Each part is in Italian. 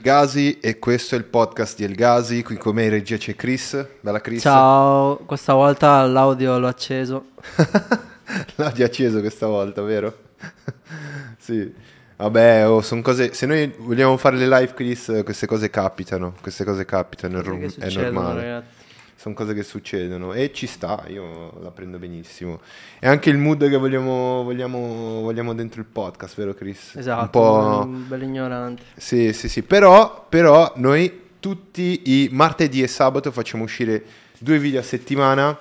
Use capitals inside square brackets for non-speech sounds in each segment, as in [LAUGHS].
Gazi e questo è il podcast di El Gazi, qui con me in regia c'è Chris, bella Chris. Ciao, questa volta l'audio l'ho acceso. [LAUGHS] l'audio acceso questa volta, vero? [LAUGHS] sì. Vabbè, oh, sono cose. Se noi vogliamo fare le live, Chris, queste cose capitano. Queste cose capitano, è, rom- è normale. Ragazzi sono cose che succedono e ci sta, io la prendo benissimo. È anche il mood che vogliamo, vogliamo, vogliamo dentro il podcast, vero Chris? Esatto, un po' un bel ignorante. Sì, sì, sì, però, però noi tutti i martedì e sabato facciamo uscire due video a settimana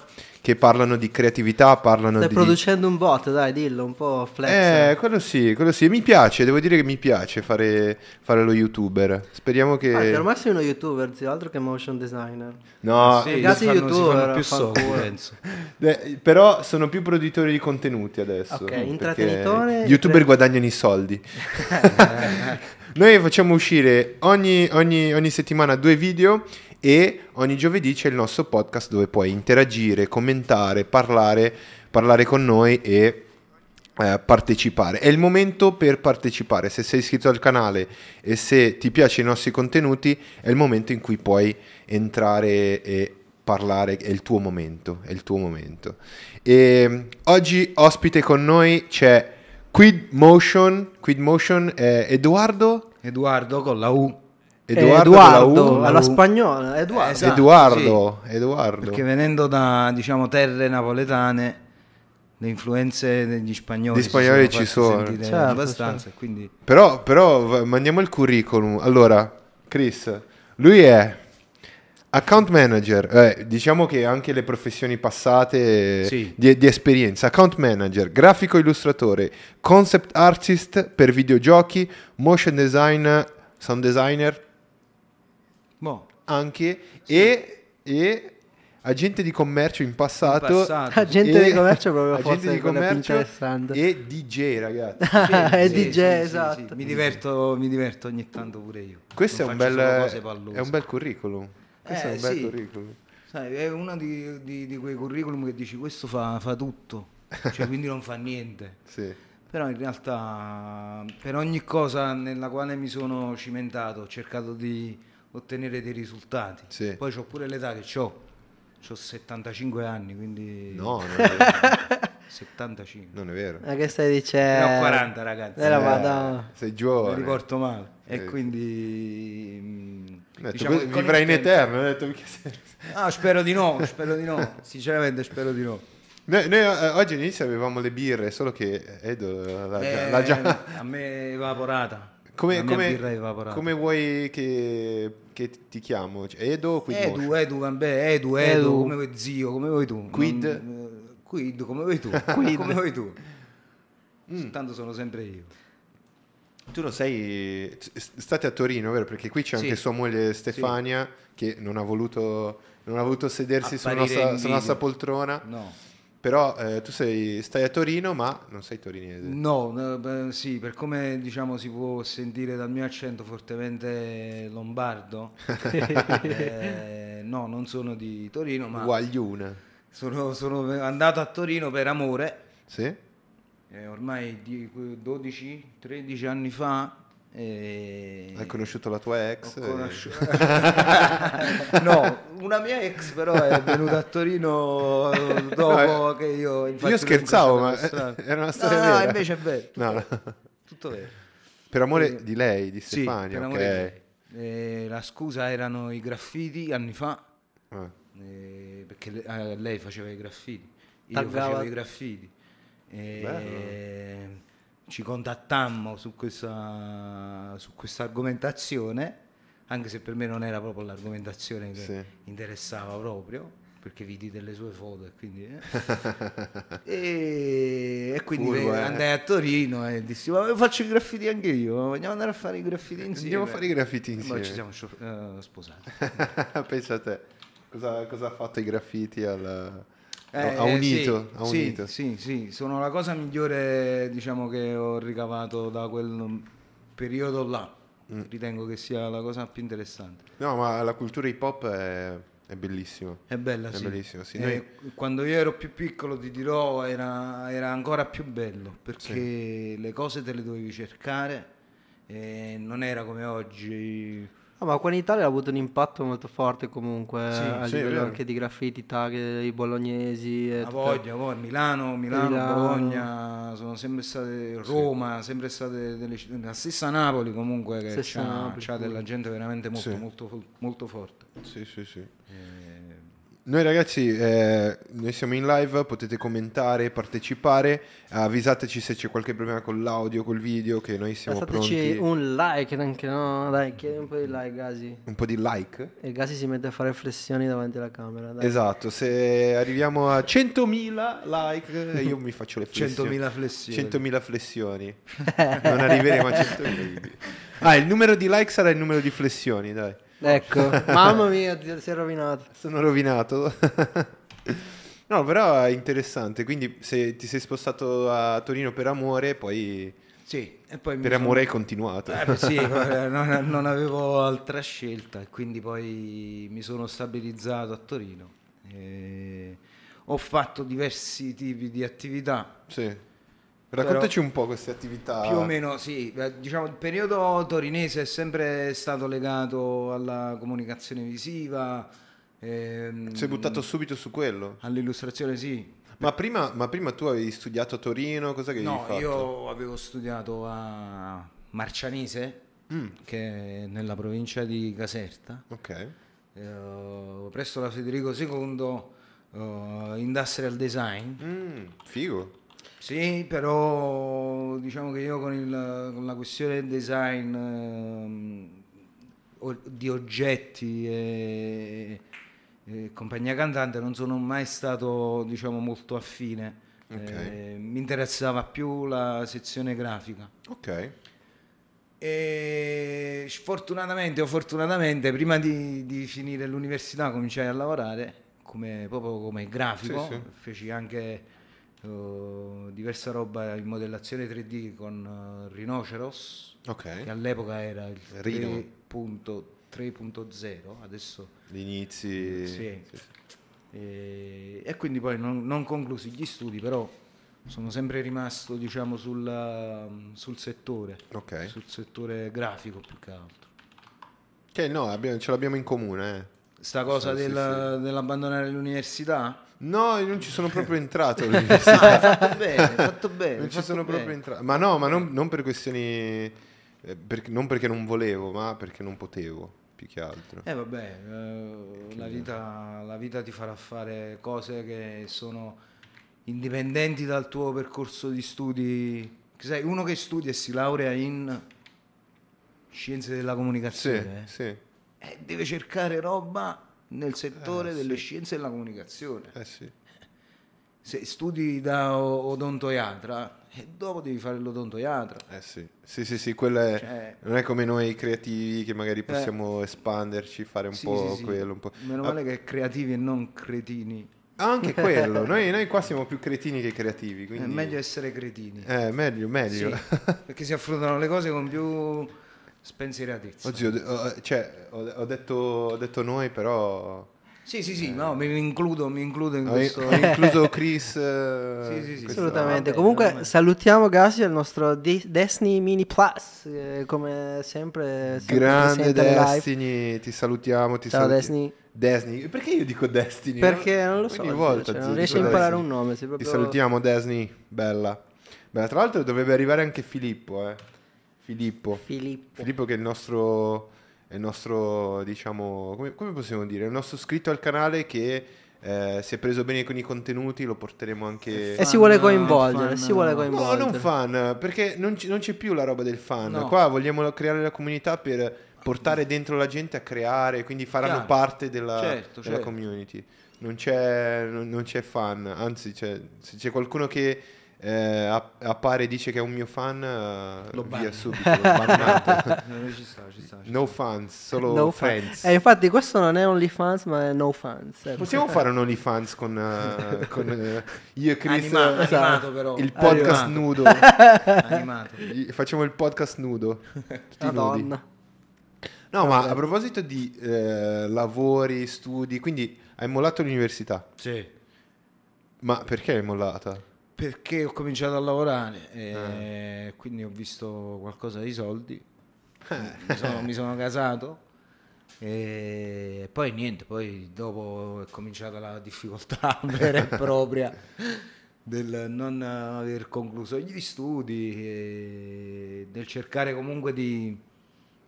che parlano di creatività, parlano Stai di... producendo un bot, dai, dillo, un po' flex. Eh, quello sì, quello sì. Mi piace, devo dire che mi piace fare, fare lo youtuber. Speriamo che... Ah, per me sei uno youtuber, sì, altro che motion designer. No, sì, ragazzi fanno, youtuber, più soldi, penso. [LAUGHS] De, però sono più produttori di contenuti adesso. Ok, intrattenitore... Gli youtuber guadagnano i soldi. [LAUGHS] Noi facciamo uscire ogni, ogni, ogni settimana due video e ogni giovedì c'è il nostro podcast dove puoi interagire, commentare, parlare, parlare con noi e eh, partecipare. È il momento per partecipare. Se sei iscritto al canale e se ti piacciono i nostri contenuti, è il momento in cui puoi entrare e parlare, è il tuo momento, è il tuo momento. E oggi ospite con noi c'è Quid Motion, Quid Motion è Edoardo Edoardo con la U Edoardo, Edoardo alla spagnola, Edoardo. Esatto, Edoardo, sì. Edoardo. Perché venendo da diciamo terre napoletane, le influenze degli spagnoli, Gli spagnoli ci sono, ci sono. Certo, abbastanza. Certo. Quindi... Però, però mandiamo il curriculum. Allora, Chris, lui è account manager, eh, diciamo che anche le professioni passate sì. di, di, esperienza, account manager, grafico illustratore, concept artist per videogiochi, motion designer, sound designer, Boh. Anche e, e agente di commercio in passato, in passato. [LAUGHS] agente di commercio proprio agente di commercio e DJ ragazzi. [LAUGHS] È sì, DJ sì, esatto sì, mi, diverto, mi diverto ogni tanto pure io. Questo è un, bel, è un bel curriculum. Questo eh, è un bel curriculum. Sai, è uno di, di, di, quei curriculum che dici questo fa, fa tutto. Cioè quindi non fa niente. [LAUGHS] Sì. però in realtà per ogni cosa nella quale mi sono cimentato ho cercato di ottenere dei risultati. Sì. Poi ho pure l'età che ho, ho 75 anni, quindi... No, non è [LAUGHS] vero. 75. Non è vero. Ma che stai dicendo? Ne ho 40 ragazzi. Eh, eh, sei giovane. Mi riporto male. Eh. E quindi... Mm, detto, diciamo, vivrai in eterno. Ho detto, [LAUGHS] no, spero di no, spero di no. Sinceramente spero di no. Noi, noi eh, oggi all'inizio avevamo le birre, solo che Edo l'ha, eh, l'ha già... A me evaporata. Come, come, come, vuoi che, che, ti chiamo? Cioè, Edo Quid Edu, Motion? Edu, vabbè, Edu, Edu, Edu, come vuoi zio, come vuoi tu? Quid? Non, eh, quid, come vuoi tu? [LAUGHS] Quid. come vuoi tu? Mm. Tanto sono sempre io. Tu lo sei, state a Torino, vero? Perché qui c'è anche sì. sua moglie Stefania sì. che non ha voluto, non ha voluto sedersi sulla nostra, sulla nostra poltrona. No però eh, tu sei, stai a Torino, ma non sei torinese. No, beh, sì, per come diciamo si può sentire dal mio accento fortemente lombardo, [LAUGHS] eh, no, non sono di Torino, ma Guagliuna. Sono, sono andato a Torino per amore. Sì. Eh, ormai 12-13 anni fa e... Hai conosciuto la tua ex? Conosci... [LAUGHS] no, una mia ex però è venuta a Torino dopo no, che io... Io scherzavo, ma era una storia no, vera. No, invece è vero. No, no. Tutto vero. Per amore e... di lei, di Stefania, sì, okay. E la scusa erano i graffiti anni fa, ah. perché lei faceva i graffiti, io Taggava. facevo i graffiti. E ci contattammo su questa, su questa argomentazione, anche se per me non era proprio l'argomentazione che sì. interessava proprio, perché vidi delle sue foto e quindi... Eh. [LAUGHS] e, e, quindi Furbo, eh. andai a Torino e dissi, ma faccio i graffiti anche io, vogliamo andare a fare i graffiti insieme? Andiamo a fare i graffiti insieme. Poi ci siamo uh, sposati. [LAUGHS] Pensa a te, cosa, cosa ha fatto i graffiti al eh, ha unito, sì, ha unito. Sì, sì, sì, sono la cosa migliore diciamo, che ho ricavato da quel periodo là. Mm. Ritengo che sia la cosa più interessante. No, ma la cultura hip hop è, è bellissima. È bella, è sì. Bellissimo, sì. Noi... Quando io ero più piccolo, ti dirò, era, era ancora più bello perché le cose te le dovevi cercare e non era come oggi. Ah, ma qua in Italia ha avuto un impatto molto forte comunque Sì, a sì, livello anche di graffiti, tag, i bolognesi e A voglia, poi Milano, Milano, Milano. Bologna, sono sempre state Roma, sempre state delle città, la stessa Napoli comunque che c'ha, Napoli, c'ha della gente veramente molto, Sì. molto, molto forte. Sì, sì, sì. Eh, Noi ragazzi, eh, noi siamo in live, potete commentare, partecipare, avvisateci se c'è qualche problema con l'audio, col video, che noi siamo Lasciateci pronti. un like, anche no? Dai, chiedi un po' di like, Gasi. Un po' di like. E Gasi si mette a fare flessioni davanti alla camera. Dai. Esatto, se arriviamo a 100.000 like io mi faccio le flessioni. 100.000 flessioni. 100.000 flessioni. [LAUGHS] non arriveremo a 100.000. Ah, il numero di like sarà il numero di flessioni, dai. Ecco, [LAUGHS] mamma mia, zio, si è rovinato. Sono rovinato. [LAUGHS] no, però è interessante. Quindi se ti sei spostato a Torino per amore, poi Sì, e poi per sono- amore hai continuato. Eh, beh, sì, [LAUGHS] non, non avevo altra scelta e quindi poi mi sono stabilizzato a Torino. E ho fatto diversi tipi di attività, Sì. Raccontaci un po' queste attività. più o meno sì, diciamo il periodo torinese è sempre stato legato alla comunicazione visiva, ehm, Sei buttato subito su quello. all'illustrazione sì. Ma prima, ma prima tu avevi studiato a Torino, cosa che No, fatto? io avevo studiato a Marcianese, Mm, che è nella provincia di Caserta. ok. Eh, presso la Federico II eh, Industrial Design. Mm, figo. Sì, però diciamo che io con, il- con la questione del design ehm, o- di oggetti e, e compagnia cantante non sono mai stato diciamo molto affine. Ok. Eh, mi interessava più la sezione grafica. Ok. E sfortunatamente o fortunatamente, prima di, di finire l'università cominciai a lavorare come, proprio come grafico, Sì, sì. feci anche eh, diversa roba in modellazione 3D con eh, Rhinoceros, Ok. che all'epoca era il Rhino. 3.3.0, adesso Gli inizi. sì. E, e quindi poi non, non conclusi gli studi, però sono sempre rimasto diciamo sul, sul settore Ok. sul settore grafico più che altro. Che no, abbiamo- ce l'abbiamo in comune. eh. Sta cosa Sì, sì, del- dell'abbandonare l'università? No, io non ci sono proprio entrato [LAUGHS] Ah, all'università. hai fatto bene, fatto bene. non ci sono bene. proprio entrato. Ma no, ma non, non per questioni. eh, perché- non perché non volevo, ma perché non potevo, più che altro. Eh vabbè, eh, la, vita, la vita ti farà fare cose che sono indipendenti dal tuo percorso di studi. Sai, uno che studia e si laurea in scienze della Sì, comunicazione sì. eh, deve cercare roba nel settore Eh, delle sì. scienze della comunicazione. Eh sì. Se studi da odontoiatra, e dopo devi fare l'odontoiatra. Eh sì, sì, sì, sì, quello è, Cioè- non è come noi creativi che magari possiamo espanderci, fare un Sì, po' sì, quello, un po'... Meno Ah, male che creativi e non cretini. Anche quello, [LAUGHS] noi, noi qua siamo più cretini che creativi, quindi... È meglio essere cretini. Eh, meglio, meglio. [LAUGHS] Perché si affrontano le cose con più spensieratezza. Oddio, de- ho- cioè, ho, ho detto, ho detto noi, però... Sì, sì, sì, no, mi includo, mi includo in questo. ho incluso Chris... [LAUGHS] eh, Sì, sì, sì, Assolutamente. vabbè, Comunque vabbè. salutiamo Gasi al nostro Di- Destiny Mini Plus, eh, come sempre. sempre Grande. Destiny, ti salutiamo, ti Ciao saluti- Destiny. Destiny, perché io dico Destiny? Perché no? non lo so, Ogni volta cioè, non riesci a imparare Destiny. un nome. sei Ti proprio- salutiamo Destiny, bella. Bella, tra l'altro dovrebbe arrivare anche Filippo, eh. Filippo. Filippo. Filippo che è il nostro, è il nostro diciamo, come, come possiamo dire, è il nostro iscritto al canale che eh, si è preso bene con i contenuti, lo porteremo anche... E si vuole Fan, coinvolgere, fan- si vuole No, coinvolgere. non fan, perché non, c- non c'è più la roba del fan. No. Qua vogliamo creare la comunità per portare dentro la gente a creare, quindi faranno Chiaro. parte della, Certo, della certo. community. Non c'è, non, non c'è fan, anzi c'è, se c'è qualcuno che eh, app- appare e dice che è un mio fan, eh, Lo via subito, [LAUGHS] bannato. Ci sta, ci sta, ci no fans, solo No fan. friends. Eh, infatti questo non è OnlyFans ma è No Fans. eh. Possiamo [LAUGHS] fare un OnlyFans con, eh, [LAUGHS] con eh, io e Chris, Anima- animato però. il podcast Animato. nudo. Animato. Facciamo il podcast nudo. Tutti nudi. Madonna. No, ma a proposito di eh, lavori, studi, quindi hai mollato l'università. Sì. Ma perché hai mollata? Perché ho cominciato a lavorare e quindi ho visto qualcosa di soldi mi, sono, mi sono casato e poi niente, poi dopo è cominciata la difficoltà [LAUGHS] vera e propria del non aver concluso gli studi del cercare comunque di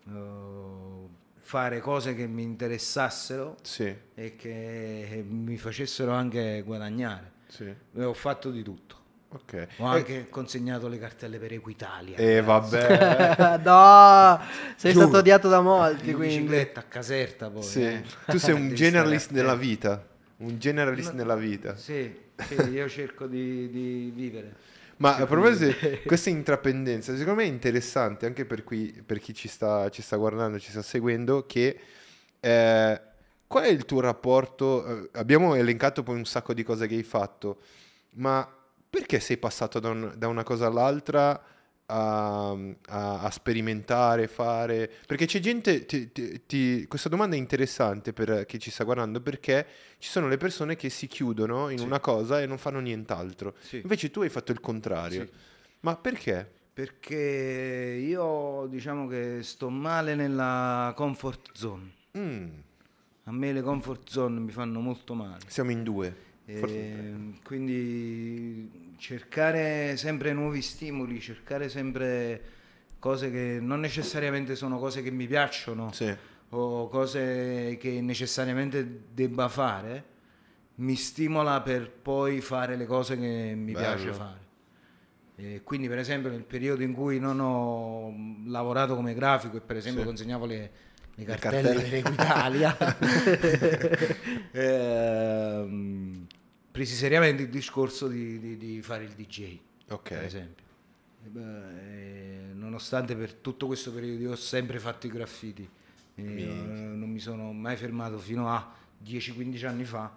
uh, fare cose che mi interessassero Sì, e che mi facessero anche guadagnare. sì. Ho fatto di tutto. Ok. Ho anche consegnato le cartelle per Equitalia. E eh, vabbè. [LAUGHS] [LAUGHS] no, sei Giuro. stato odiato da molti, in quindi. bicicletta a Caserta poi. Sì. eh. Tu sei un [LAUGHS] generalist nella vita. Un generalist No. nella vita. Sì, sì, io cerco di, di vivere. Ma a proposito questa intrapendenza, secondo me è interessante anche per, qui- per chi ci sta, ci sta guardando, ci sta seguendo, che eh, qual è il tuo rapporto? eh, abbiamo elencato poi un sacco di cose che hai fatto, ma perché sei passato da, un- da una cosa all'altra a, a- a sperimentare, fare? Perché c'è gente, ti- ti- ti- questa domanda è interessante per chi ci sta guardando perché ci sono le persone che si chiudono in Sì. una cosa e non fanno nient'altro. Sì. Invece tu hai fatto il contrario. Sì. Ma perché? Perché io diciamo che sto male nella comfort zone. Mm, A me le comfort zone mi fanno molto male. siamo in due. Forse- E quindi cercare sempre nuovi stimoli, cercare sempre cose che non necessariamente sono cose che mi piacciono Sì. o cose che necessariamente debba fare, mi stimola per poi fare le cose che mi Bello. piace fare. E quindi per esempio nel periodo in cui non ho lavorato come grafico e per esempio Sì. consegnavo le, le Le cartelle cartelle. per Equitalia, [LAUGHS] [LAUGHS] ehm, presi seriamente il discorso di, di- di fare il DJ, Ok. per esempio. E beh, eh, nonostante per tutto questo periodo io ho sempre fatto i graffiti, non mi sono mai fermato fino a 10-15 anni fa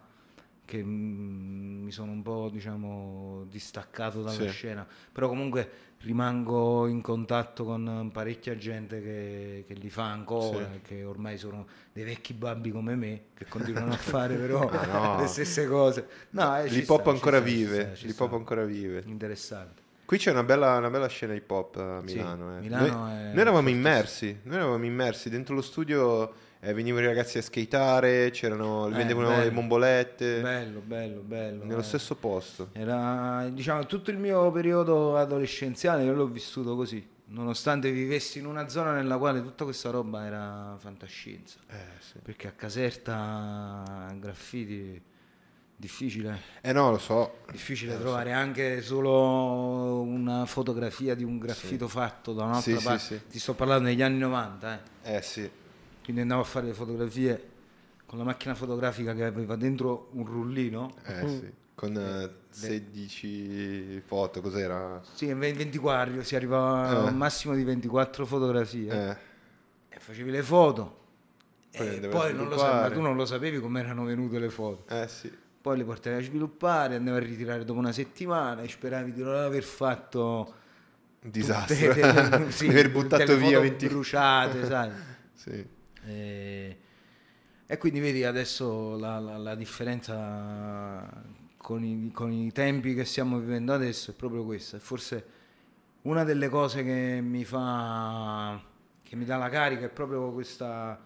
che mm, mi sono un po' diciamo distaccato dalla Sì. scena però comunque rimango in contatto con parecchia gente che, che li fa ancora Sì. che ormai sono dei vecchi babbi come me che continuano a fare però [LAUGHS] no. le stesse cose no, eh, ci L'hip hop ancora sta, vive. L'hip hop ancora vive. interessante Qui c'è una bella, una bella scena hip hop a Sì, Milano. eh. Milano noi, è noi eravamo immersi, noi eravamo immersi dentro lo studio. Eh, venivano i ragazzi a skateare, c'erano, Eh, vendevano le bello. bombolette bello bello bello nello eh. stesso posto. Era, diciamo, tutto il mio periodo adolescenziale io l'ho vissuto così, nonostante vivessi in una zona nella quale tutta questa roba era fantascienza. Eh, sì. Perché a Caserta graffiti difficile, Eh no, lo so. difficile Eh, trovare anche solo una fotografia di un graffito fatto da un'altra Sì, sì, parte. sì. Ti sto parlando degli anni 90, eh. Eh sì. Quindi andavo a fare le fotografie con la macchina fotografica che aveva dentro un rullino. Eh sì. Con eh, 16 foto, cos'era? Sì, in 24 si arrivava a Eh. un massimo di 24 fotografie Eh, e facevi le foto. Poi e a poi non lo sapevi, sviluppare. ma tu non lo sapevi come erano venute le foto. eh sì. Poi le portavi a sviluppare, andavi a ritirare dopo una settimana e speravi di non aver fatto Un disastro. tutte [LAUGHS] sì, Di aver buttato via foto 20 bruciate, sai. [LAUGHS] Sì. E, e quindi vedi adesso la, la- la differenza con i, con i tempi che stiamo vivendo adesso è proprio questa. E forse una delle cose che mi fa, che mi dà la carica è proprio questa,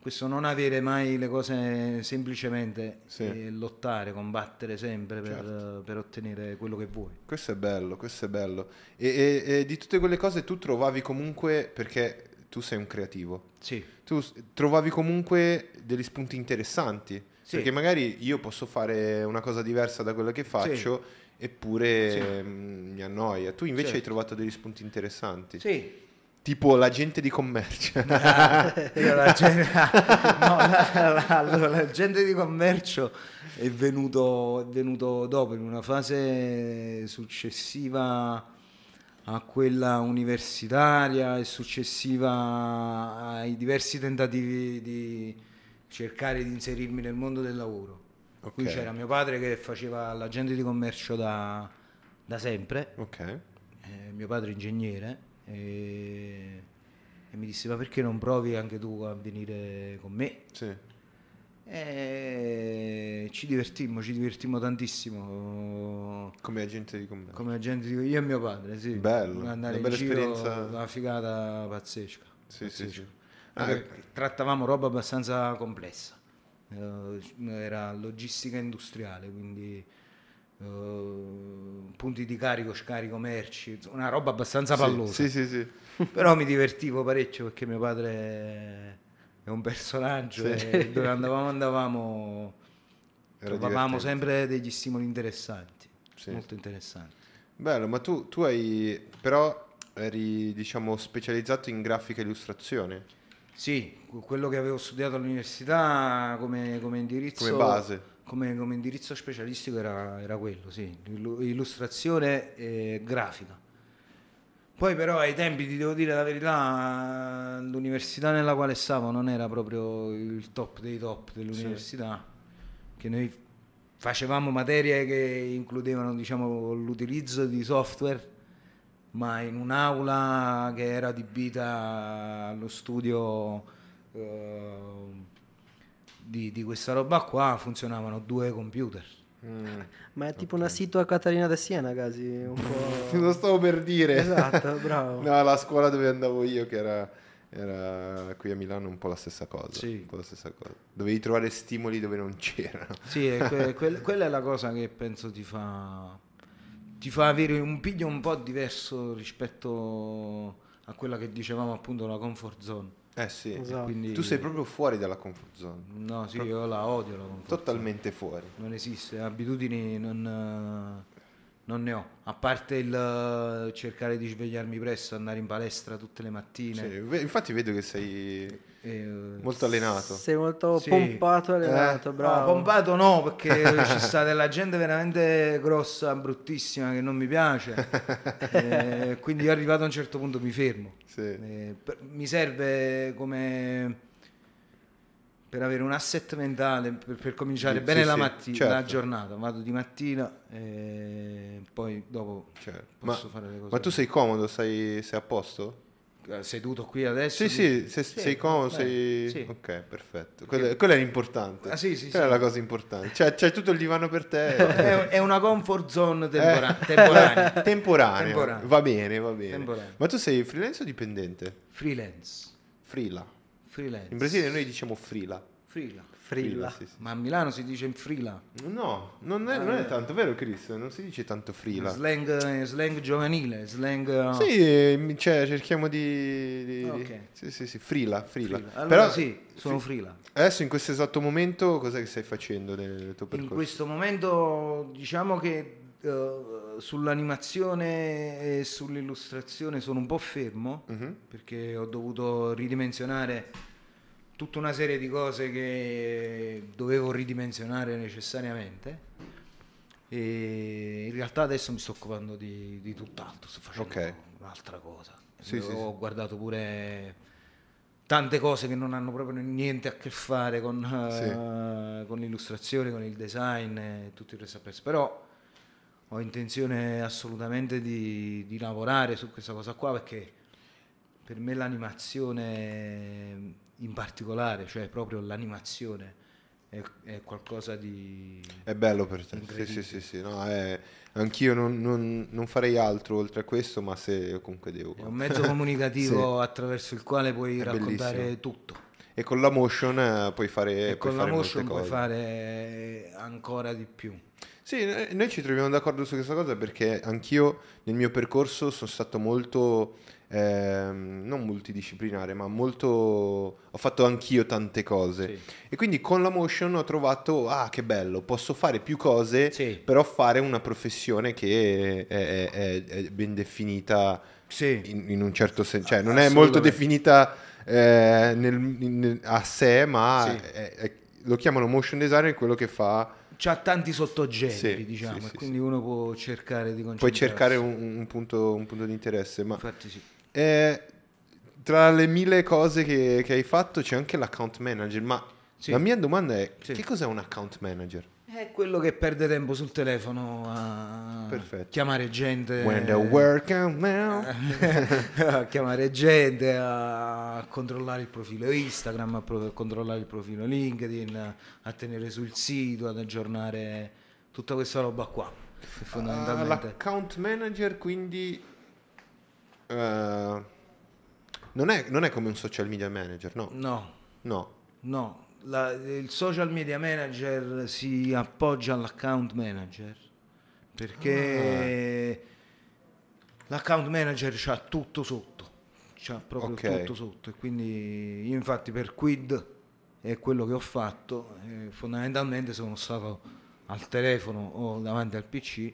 questo non avere mai le cose semplicemente Sì. e lottare, combattere sempre per, Certo. per ottenere quello che vuoi. Questo è bello, questo è bello. E, e- e di tutte quelle cose tu trovavi comunque, perché tu sei un creativo, Sì, tu trovavi comunque degli spunti interessanti. Sì. Perché magari io posso fare una cosa diversa da quella che faccio, eppure Sì. mm, mi annoia. Tu invece hai Certo. trovato degli spunti interessanti. sì, Tipo l'agente di commercio. [LAUGHS] Io la, gente, no, la- la- l'agente di commercio è venuto, è venuto dopo, in una fase successiva a quella universitaria e successiva ai diversi tentativi di cercare di inserirmi nel mondo del lavoro. Ok. Qui c'era mio padre che faceva l'agente di commercio da, da sempre ok. eh, mio padre ingegnere e, e mi disse ma perché non provi anche tu a venire con me Sì. E ci divertimmo ci divertimmo tantissimo Come agente di commercio. come agenti di- io e mio padre sì Bello, andare una bella giro esperienza. una figata pazzesca Sì, sì, sì. Ah, trattavamo roba abbastanza complessa. Uh, era logistica industriale, quindi uh, punti di carico, scarico merci, una roba abbastanza pallosa. Sì, sì, sì. Però mi divertivo parecchio perché mio padre è un personaggio sì. e dove andavamo andavamo trovavamo sempre degli stimoli interessanti, sì. molto interessanti. Bello, ma tu, tu hai però eri diciamo specializzato in grafica e illustrazione? Sì, quello che avevo studiato all'università come, come indirizzo... Come base. Come, come indirizzo specialistico era, era quello, sì, illustrazione e grafica. Poi però ai tempi, ti devo dire la verità, l'università nella quale stavo non era proprio il top dei top dell'università, sì. che noi facevamo materie che includevano diciamo, l'utilizzo di software, ma in un'aula che era adibita allo studio uh, di, di questa roba qua funzionavano due computer Mm, Ma è tipo okay. una situa Caterina de Siena, quasi. Un po'... [LAUGHS] Lo stavo per dire. Esatto, [LAUGHS] bravo. no, la scuola dove andavo io, che era, era qui a Milano, un po' la stessa cosa. Sì. Un po' la stessa cosa. Dovevi trovare stimoli dove non c'erano. Sì, que- que- quella è la cosa che penso ti fa, ti fa avere un piglio un po' diverso rispetto a quella che dicevamo appunto la comfort zone. Eh sì, esatto. quindi... tu sei proprio fuori dalla comfort zone. No, sì, Pro... io la odio la comfort Totalmente zone. fuori. Non esiste, abitudini non, non, ne ho. A parte il cercare di svegliarmi presto, andare in palestra tutte le mattine. Sì, infatti vedo che sei eh, molto allenato. Sei molto sì. pompato e allenato, eh. bravo. No, pompato no, perché [LAUGHS] ci sta della gente veramente grossa, bruttissima, che non mi piace. [LAUGHS] eh, quindi io arrivato a un certo punto mi fermo. Sì. Eh, per, mi serve come per avere un asset mentale, per, per cominciare sì, bene la, matti- certo. la giornata. Vado di mattina e poi dopo certo. posso ma, fare le cose. Ma tu sei comodo, sei, sei a posto? Eh, seduto qui adesso. Sì, sì, se, sì sei comodo, sei... Sì. Ok, perfetto. Quello, quello è l'importante. Ah, sì, sì, Quella sì. è la cosa importante. Cioè, c'è tutto il divano per te. [LAUGHS] è, è, una comfort zone eh. temporanea. [LAUGHS] temporanea. temporanea. Va bene, va bene. Temporanea. Ma tu sei freelance o dipendente? Freelance. Freela. Freelance. In Brasile noi diciamo freela. Freela. Frilla. Sì, sì. Ma a Milano si dice in frilla. No, non è, non è tanto, vero Chris? Non si dice tanto frilla. Slang, slang giovanile, slang... Sì, cioè, cerchiamo di... di okay. Sì, sì, sì, frilla, frilla. frilla. Allora Però, sì, sono frilla. Adesso in questo esatto momento cos'è che stai facendo nel tuo percorso? In questo momento diciamo che uh, sull'animazione e sull'illustrazione sono un po' fermo uh-huh. perché ho dovuto ridimensionare tutta una serie di cose che dovevo ridimensionare necessariamente e in realtà adesso mi sto occupando di, di tutt'altro, sto facendo okay. un'altra cosa. Sì, ho sì, guardato pure tante cose che non hanno proprio niente a che fare con, sì. uh, con l'illustrazione, con il design e tutto il resto appresso. Però ho intenzione assolutamente di, di lavorare su questa cosa qua perché per me l'animazione in particolare, cioè proprio l'animazione è, è qualcosa di... È bello per te, sì sì sì, sì. No, è... anch'io non, non, non, farei altro oltre a questo, ma se comunque devo... È un mezzo [LAUGHS] comunicativo sì. attraverso il quale puoi è raccontare bellissimo. tutto. E con la motion eh, puoi fare... E con la motion puoi fare ancora di più. Sì, noi ci troviamo d'accordo su questa cosa perché anch'io nel mio percorso sono stato molto ehm, non multidisciplinare, ma molto... ho fatto anch'io tante cose. Sì. E quindi con la motion ho trovato, ah che bello, posso fare più cose, sì. però fare una professione che è, è, è ben definita sì. in, in, un certo senso, cioè non è molto definita eh, nel, in, a sé, ma lo chiamano motion designer quello che fa c'ha tanti sottogeneri, sì, diciamo, sì, sì, quindi uno può cercare di Puoi cercare un, un, punto, un, punto, di interesse, ma Infatti sì. Eh, tra le mille cose che, che, hai fatto c'è anche l'account manager, ma sì. la mia domanda è sì. che cos'è un account manager? È quello che perde tempo sul telefono a Perfetto. chiamare gente. When the work now. [LAUGHS] a chiamare gente, a controllare il profilo Instagram, a controllare il profilo LinkedIn, a tenere sul sito, ad aggiornare tutta questa roba qua. Fondamentalmente. Uh, l'account manager quindi Uh, Non è, non è come un social media manager, no? No, No. no. La- il social media manager si appoggia all'account manager perché l'account manager c'ha tutto sotto, c'ha proprio Ok. tutto sotto e quindi io infatti per Quid è quello che ho fatto, eh, fondamentalmente sono stato al telefono o davanti al PC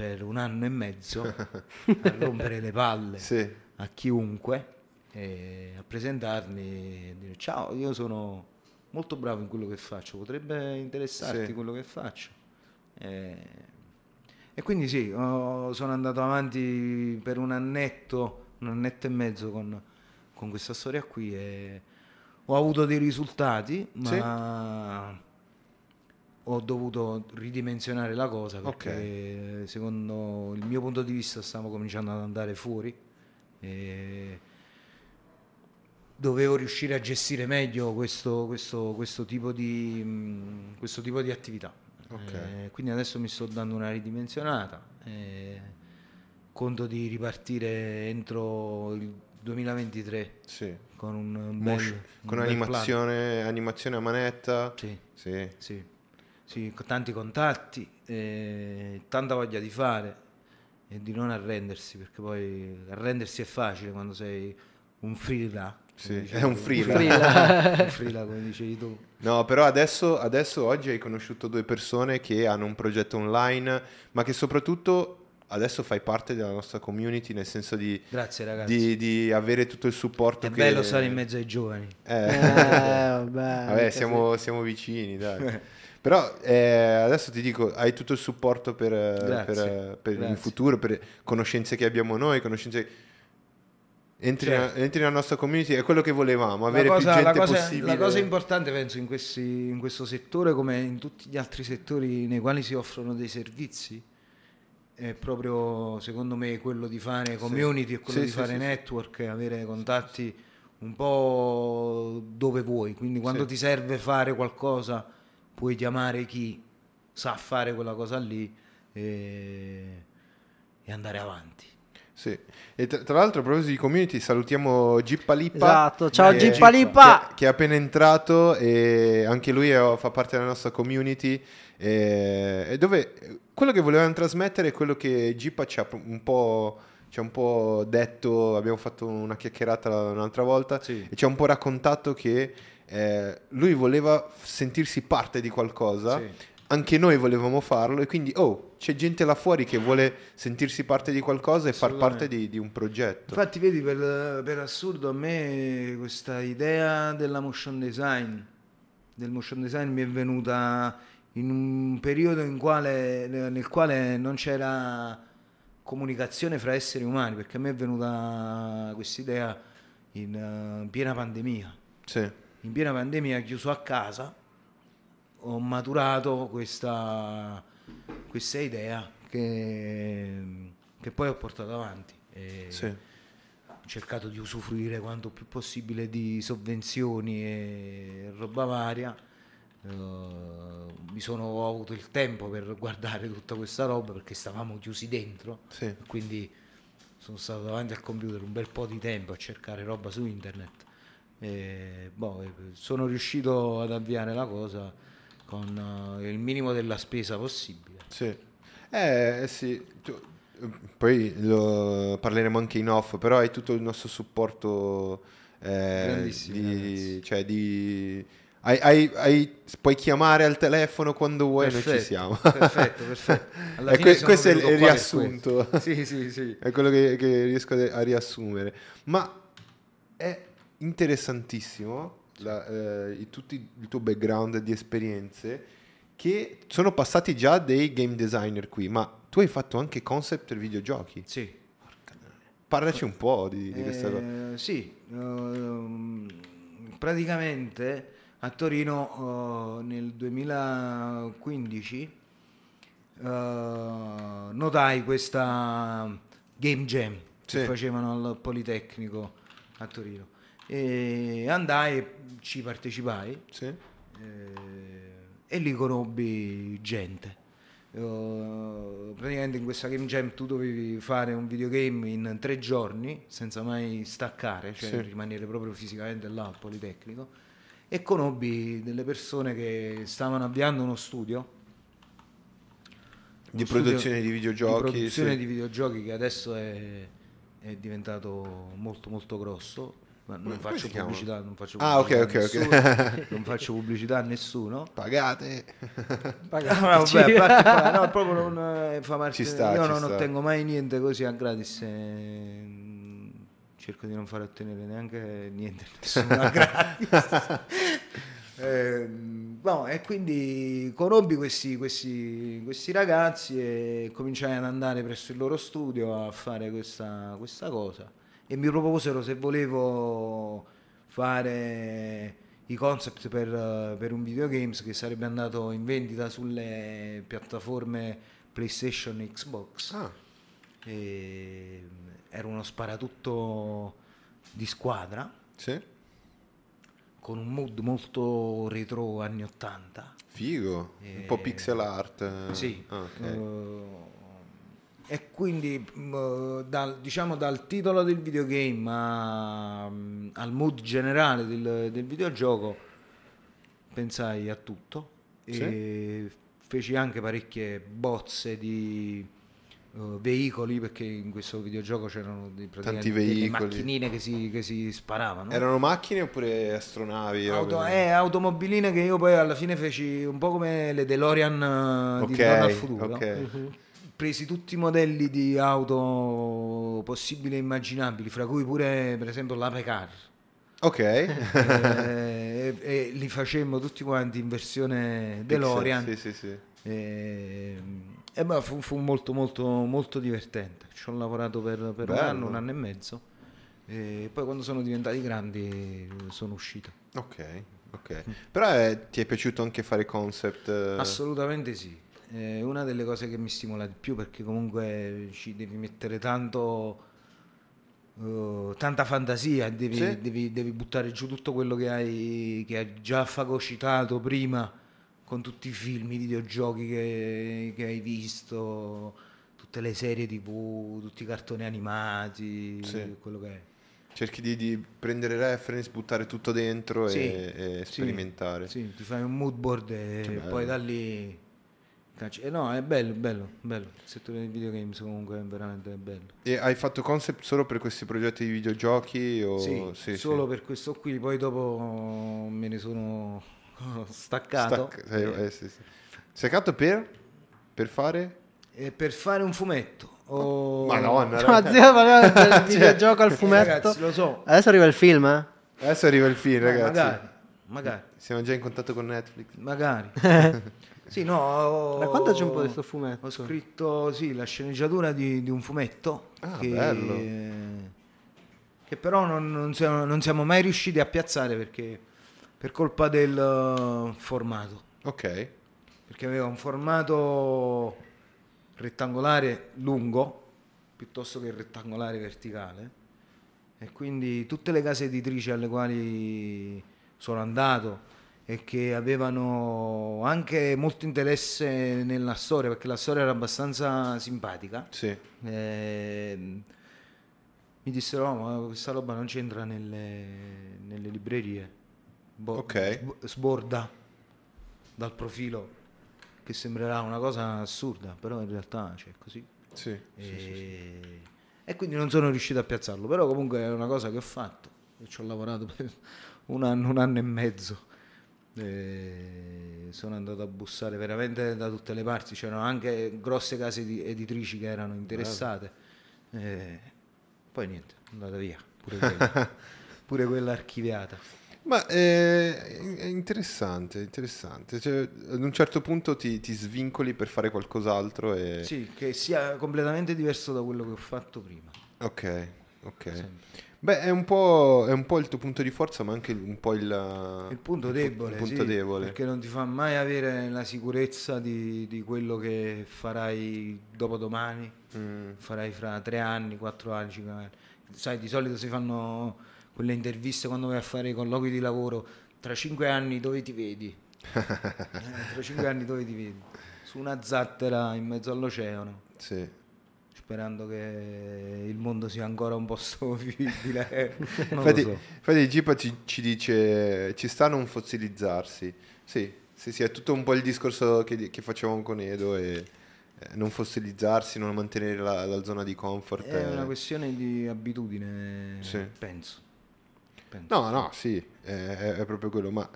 per un anno e mezzo [LAUGHS] a rompere le palle Sì. a chiunque a presentarmi e dire ciao, io sono molto bravo in quello che faccio, potrebbe interessarti Sì. quello che faccio. E, e quindi sì, ho- sono andato avanti per un annetto, un annetto e mezzo con, con questa storia qui e ho avuto dei risultati, ma ho dovuto ridimensionare la cosa perché secondo il mio punto di vista stavo cominciando ad andare fuori dovevo riuscire a gestire meglio questo, questo- questo tipo, di, mh, questo tipo di attività. Ok. Eh, quindi adesso mi sto dando una ridimensionata. e conto di ripartire entro il 2023 Sì. con un, un bel, un con bel animazione, animazione a manetta. Sì. Sì. Sì, sì, con tanti contatti, eh, tanta voglia di fare e di non arrendersi, perché poi arrendersi è facile quando sei un freela. Sì, è un. Freela. un freela, [LAUGHS] come dicevi tu. No, però adesso, adesso oggi hai conosciuto due persone che hanno un progetto online, ma che soprattutto adesso fai parte della nostra community, nel senso di, Grazie ragazzi. di, di avere tutto il supporto. è che... bello stare in mezzo ai giovani. Eh, Eh, vabbè, [LAUGHS] Vabbè, siamo, siamo vicini, dai. [LAUGHS] Però eh, adesso ti dico, hai tutto il supporto per, per- per il futuro, per conoscenze che abbiamo noi, conoscenze... Entri, Certo. nella, entri nella nostra community, è quello che volevamo, La avere cosa, più la, gente cosa, possibile. la cosa importante penso in, questi- in questo settore come in tutti gli altri settori nei quali si offrono dei servizi è proprio secondo me quello di fare community e quello Sì, di sì, fare sì, sì. network avere contatti un po' dove vuoi quindi quando Sì. ti serve fare qualcosa puoi chiamare chi sa fare quella cosa lì e, e andare avanti Sì. E tra, tra l'altro, a proposito di community, salutiamo Gippa Lippa. Esatto, ciao che- Gippa Lippa. Che, che è appena entrato e anche lui è- fa parte della nostra community. E, e dove quello che volevamo trasmettere è quello che Gippa ci ha un po'. Ci ha un po' detto, abbiamo fatto una chiacchierata un'altra volta Sì. e ci ha un po' raccontato che eh, lui voleva sentirsi parte di qualcosa Sì. anche noi volevamo farlo e quindi oh c'è gente là fuori che vuole sentirsi parte di qualcosa e far parte di, di un progetto Infatti, vedi, per, per assurdo a me questa idea della motion design, del motion design mi è venuta in un periodo in quale- nel quale non c'era comunicazione fra esseri umani, perché a me è venuta questa idea in eh, piena pandemia. sì In piena pandemia, chiuso a casa, ho maturato questa, questa idea che, che poi ho portato avanti. Sì ho cercato di usufruire quanto più possibile di sovvenzioni e roba varia. Eh, mi sono ho avuto il tempo per guardare tutta questa roba perché stavamo chiusi dentro. sì Quindi sono stato davanti al computer un bel po' di tempo a cercare roba su internet. E, boh, eh, sono riuscito ad avviare la cosa con eh, il minimo della spesa possibile. sì eh sì tu- poi lo parleremo anche in off però hai tutto il nostro supporto eh, di, cioè di hai- hai- hai- puoi chiamare al telefono quando vuoi noi ci Perfetto, siamo perfetto, perfetto. [LAUGHS] Alla E que- questo è il riassunto. questo. Sì, sì, sì. [LAUGHS] È quello che, che riesco a, a riassumere. Ma è interessantissimo la- eh, il, tutti- il tuo background di esperienze che sono passati già dei game designer qui, ma tu hai fatto anche concept per videogiochi. Sì. Parlaci un po' di, di questa cosa. Eh, sì, ehm, praticamente a Torino eh, nel 2015 eh, notai questa game jam che Sì. facevano al Politecnico a Torino e andai, ci partecipai Sì? eh, e lì conobbi gente Uh, praticamente in questa game jam tu dovevi fare un videogame in tre giorni senza mai staccare, cioè Sì. rimanere proprio fisicamente là al Politecnico e conobbi delle persone che stavano avviando uno studio Di produzione di videogiochi, di produzione sì. di videogiochi che adesso è, è diventato molto molto grosso ma non faccio pubblicità non faccio Ah, ok, pubblicità a ok, ok. nessuno, [LAUGHS] non faccio pubblicità a nessuno Pagate. Pagate. No, vabbè, a parte no, proprio non eh, fa parte Ci sta, io non sta. ottengo mai niente così a gratis eh, cerco di non fare ottenere neanche niente a nessuno a gratis [LAUGHS] Eh, no, e quindi conobbi questi, questi, questi ragazzi e cominciai ad andare presso il loro studio a fare questa, questa cosa e mi proposero se volevo fare i concept per, per un videogames che sarebbe andato in vendita sulle piattaforme PlayStation e Xbox. Ah, E era uno sparatutto di squadra sì. con un mood molto retro anni 80. Figo. Un Eh, po' pixel art. Sì. Ah, ok. Eh, e quindi mh, dal, diciamo dal titolo del videogame a- mh, al mood generale del, del videogioco pensai a tutto e feci anche parecchie bozze di eh, veicoli perché in questo videogioco c'erano dei, praticamente delle veicoli. macchinine che si, che si sparavano Erano macchine oppure astronavi? Auto- eh, automobiline che io poi alla fine feci un po' come le DeLorean eh, di Ok, Ritorno al futuro. ok. Presi tutti i modelli di auto possibili e immaginabili, fra cui pure per esempio l'Apecar. Ok. eh, [LAUGHS] e, e li facemmo tutti quanti in versione DeLorean. Sì, sì, sì. E, e beh, fu, fu molto molto molto divertente. Ci ho lavorato per, per un anno, un anno e mezzo. E poi quando sono diventati grandi sono uscito. Ok, ok. Però eh, ti è piaciuto anche fare concept? eh? Assolutamente sì, è una delle cose che mi stimola di più perché comunque ci devi mettere tanto, eh, tanta fantasia, devi, Sì. devi- devi buttare giù tutto quello che hai, che hai già fagocitato prima con tutti i film, i videogiochi che, che hai visto, tutte le serie tv, tutti i cartoni animati, Sì. quello che è. Cerchi di, di prendere reference, buttare tutto dentro Sì, e, e sperimentare. Sì, ti fai un mood board e bello. poi da lì cacci- eh, no, è bello, bello, bello. Il settore dei videogames comunque è veramente bello. E hai fatto concept solo per questi progetti di videogiochi? O... sì, sì, solo sì. per questo qui, poi dopo me ne sono [LAUGHS] staccato Stacca- eh, eh, sì, sì. Staccato per? Per fare? e per fare un fumetto. o- Madonna, No, zio, parliamo [LAUGHS] del Cioè, videogioco al Eh, fumetto. Ragazzi, lo so. Adesso arriva il film, eh? Adesso arriva il film, Eh, ragazzi. magari, magari, Siamo già in contatto con Netflix. magari. [LAUGHS] sì, no, ho- Raccontaci un po' di sto fumetto. Ho scritto sì, la sceneggiatura di, di un fumetto Ah, che, bello. che però non, non siamo, non siamo mai riusciti a piazzare perché per colpa del uh, formato. Ok. Perché aveva un formato rettangolare lungo piuttosto che rettangolare verticale e quindi tutte le case editrici alle quali sono andato e che avevano anche molto interesse nella storia perché la storia era abbastanza simpatica Sì. ehm, mi dissero "Oh, ma questa roba non c'entra nelle, nelle librerie Bo- Ok. sb- sborda dal profilo che sembrerà una cosa assurda però in realtà c'è così Sì. e, e quindi non sono riuscito a piazzarlo però comunque è una cosa che ho fatto e ci ho lavorato per un anno, un anno e mezzo E sono andato a bussare veramente da tutte le parti. C'erano anche grosse case edi- editrici che erano interessate. E poi niente è andata via. Pure quella, [LAUGHS] pure quella archiviata. Ma eh, è interessante, interessante. Cioè, ad un certo punto ti, ti svincoli per fare qualcos'altro e... sì che sia completamente diverso da quello che ho fatto prima. Ok, ok. sempre. Beh, è un, po', è un po' il tuo punto di forza, ma anche un po' il... Il punto il debole, il punto sì, debole. perché non ti fa mai avere la sicurezza di, di quello che farai dopodomani, Mm, farai fra tre anni, quattro anni, cinque anni. Sai, di solito si fanno quelle interviste quando vai a fare i colloqui di lavoro, tra cinque anni dove ti vedi? [LAUGHS] Eh, tra cinque anni dove ti vedi? su una zattera in mezzo all'oceano. Sì. Sperando che il mondo sia ancora un posto [LAUGHS] vivibile. Infatti, so. infatti Gipa ci, ci dice ci sta a non fossilizzarsi. Sì, sì, sì, è tutto un po' il discorso che, che facevamo con Edo e eh, non fossilizzarsi, non mantenere la, la zona di comfort. È eh. una questione di abitudine, Sì. penso. Penso. No, no, sì, è, è- è proprio quello, ma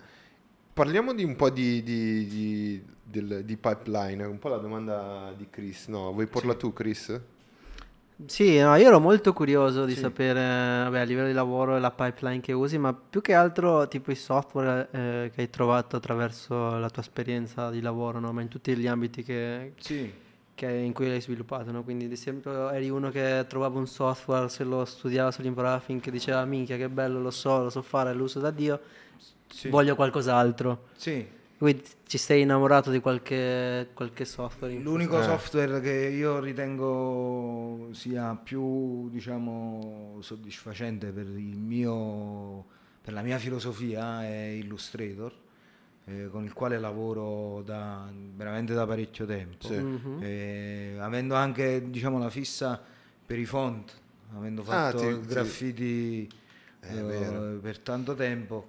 parliamo di un po' di, di- di- del- di pipeline, un po' la domanda di Chris, no? Vuoi porla tu Chris? Sì, no, io ero molto curioso di Sì. sapere, vabbè, a livello di lavoro la pipeline che usi, ma più che altro tipo i software eh, che hai trovato attraverso la tua esperienza di lavoro, no? Ma in tutti gli ambiti che, Sì, che- in cui l'hai sviluppato, no? Quindi ad esempio eri uno che trovava un software, se lo studiava, se lo imparava finché diceva minchia che bello, lo so, lo so fare, lo uso da Dio, sì. voglio qualcos'altro. Sì. Quindi ci sei innamorato di qualche, qualche software? L'unico Eh. software che io ritengo sia più, diciamo, soddisfacente per il mio per la mia filosofia è Illustrator, eh, con il quale lavoro da, veramente da parecchio tempo. Sì. Mhm. Eh, avendo anche, diciamo, la fissa per i font, avendo Ah, fatto ti- sì. graffiti È eh, vero. per tanto tempo.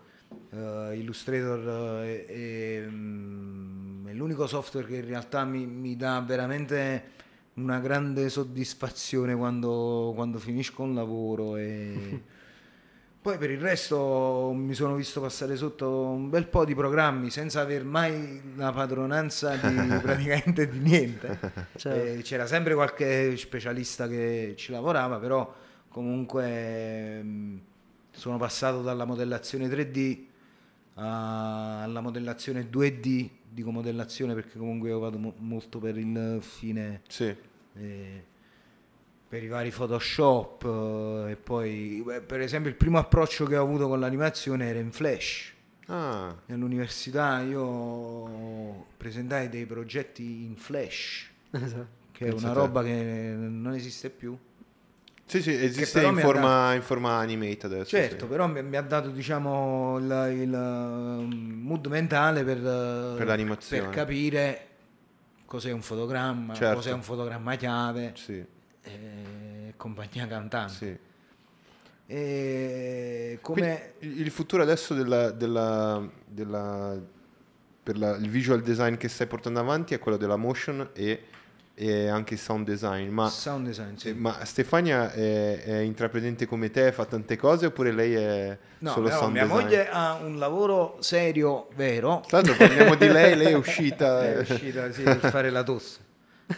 Eh, Illustrator eh, è, è, mm, è l'unico software che in realtà mi, mi dà veramente una grande soddisfazione quando, quando finisco un lavoro e [LAUGHS] poi per il resto mi sono visto passare sotto un bel po' di programmi senza aver mai la padronanza di [LAUGHS] praticamente di niente. [LAUGHS] Eh, c'era sempre qualche specialista che ci lavorava, però comunque mm, sono passato dalla modellazione 3D a- alla modellazione 2D, dico modellazione perché comunque io vado mo- molto per il fine Sì. eh, per i vari Photoshop eh, e poi beh, per esempio il primo approccio che ho avuto con l'animazione era in Flash. Ah, All'università io presentai dei progetti in Flash, Esatto. che è Pensa una te. roba che non esiste più. Sì, sì, esiste in forma, in forma animate adesso. Certo, sì. però mi, mi ha dato diciamo il, il, um, mood mentale per, eh, Per l'animazione. per capire cos'è un fotogramma, Certo. cos'è un fotogramma chiave Sì, e compagnia cantante. sì. E come Quindi il futuro adesso della, della- della- per la- il visual design che stai portando avanti è quello della motion e, e anche il sound design. Ma, sound design, sì. eh, ma Stefania è, è intraprendente come te, fa tante cose oppure lei è No, solo sound mia design? moglie ha un lavoro serio, vero. L'altro parliamo di lei, lei è [LAUGHS] uscita. È uscita sì, per [LAUGHS] fare la tosse.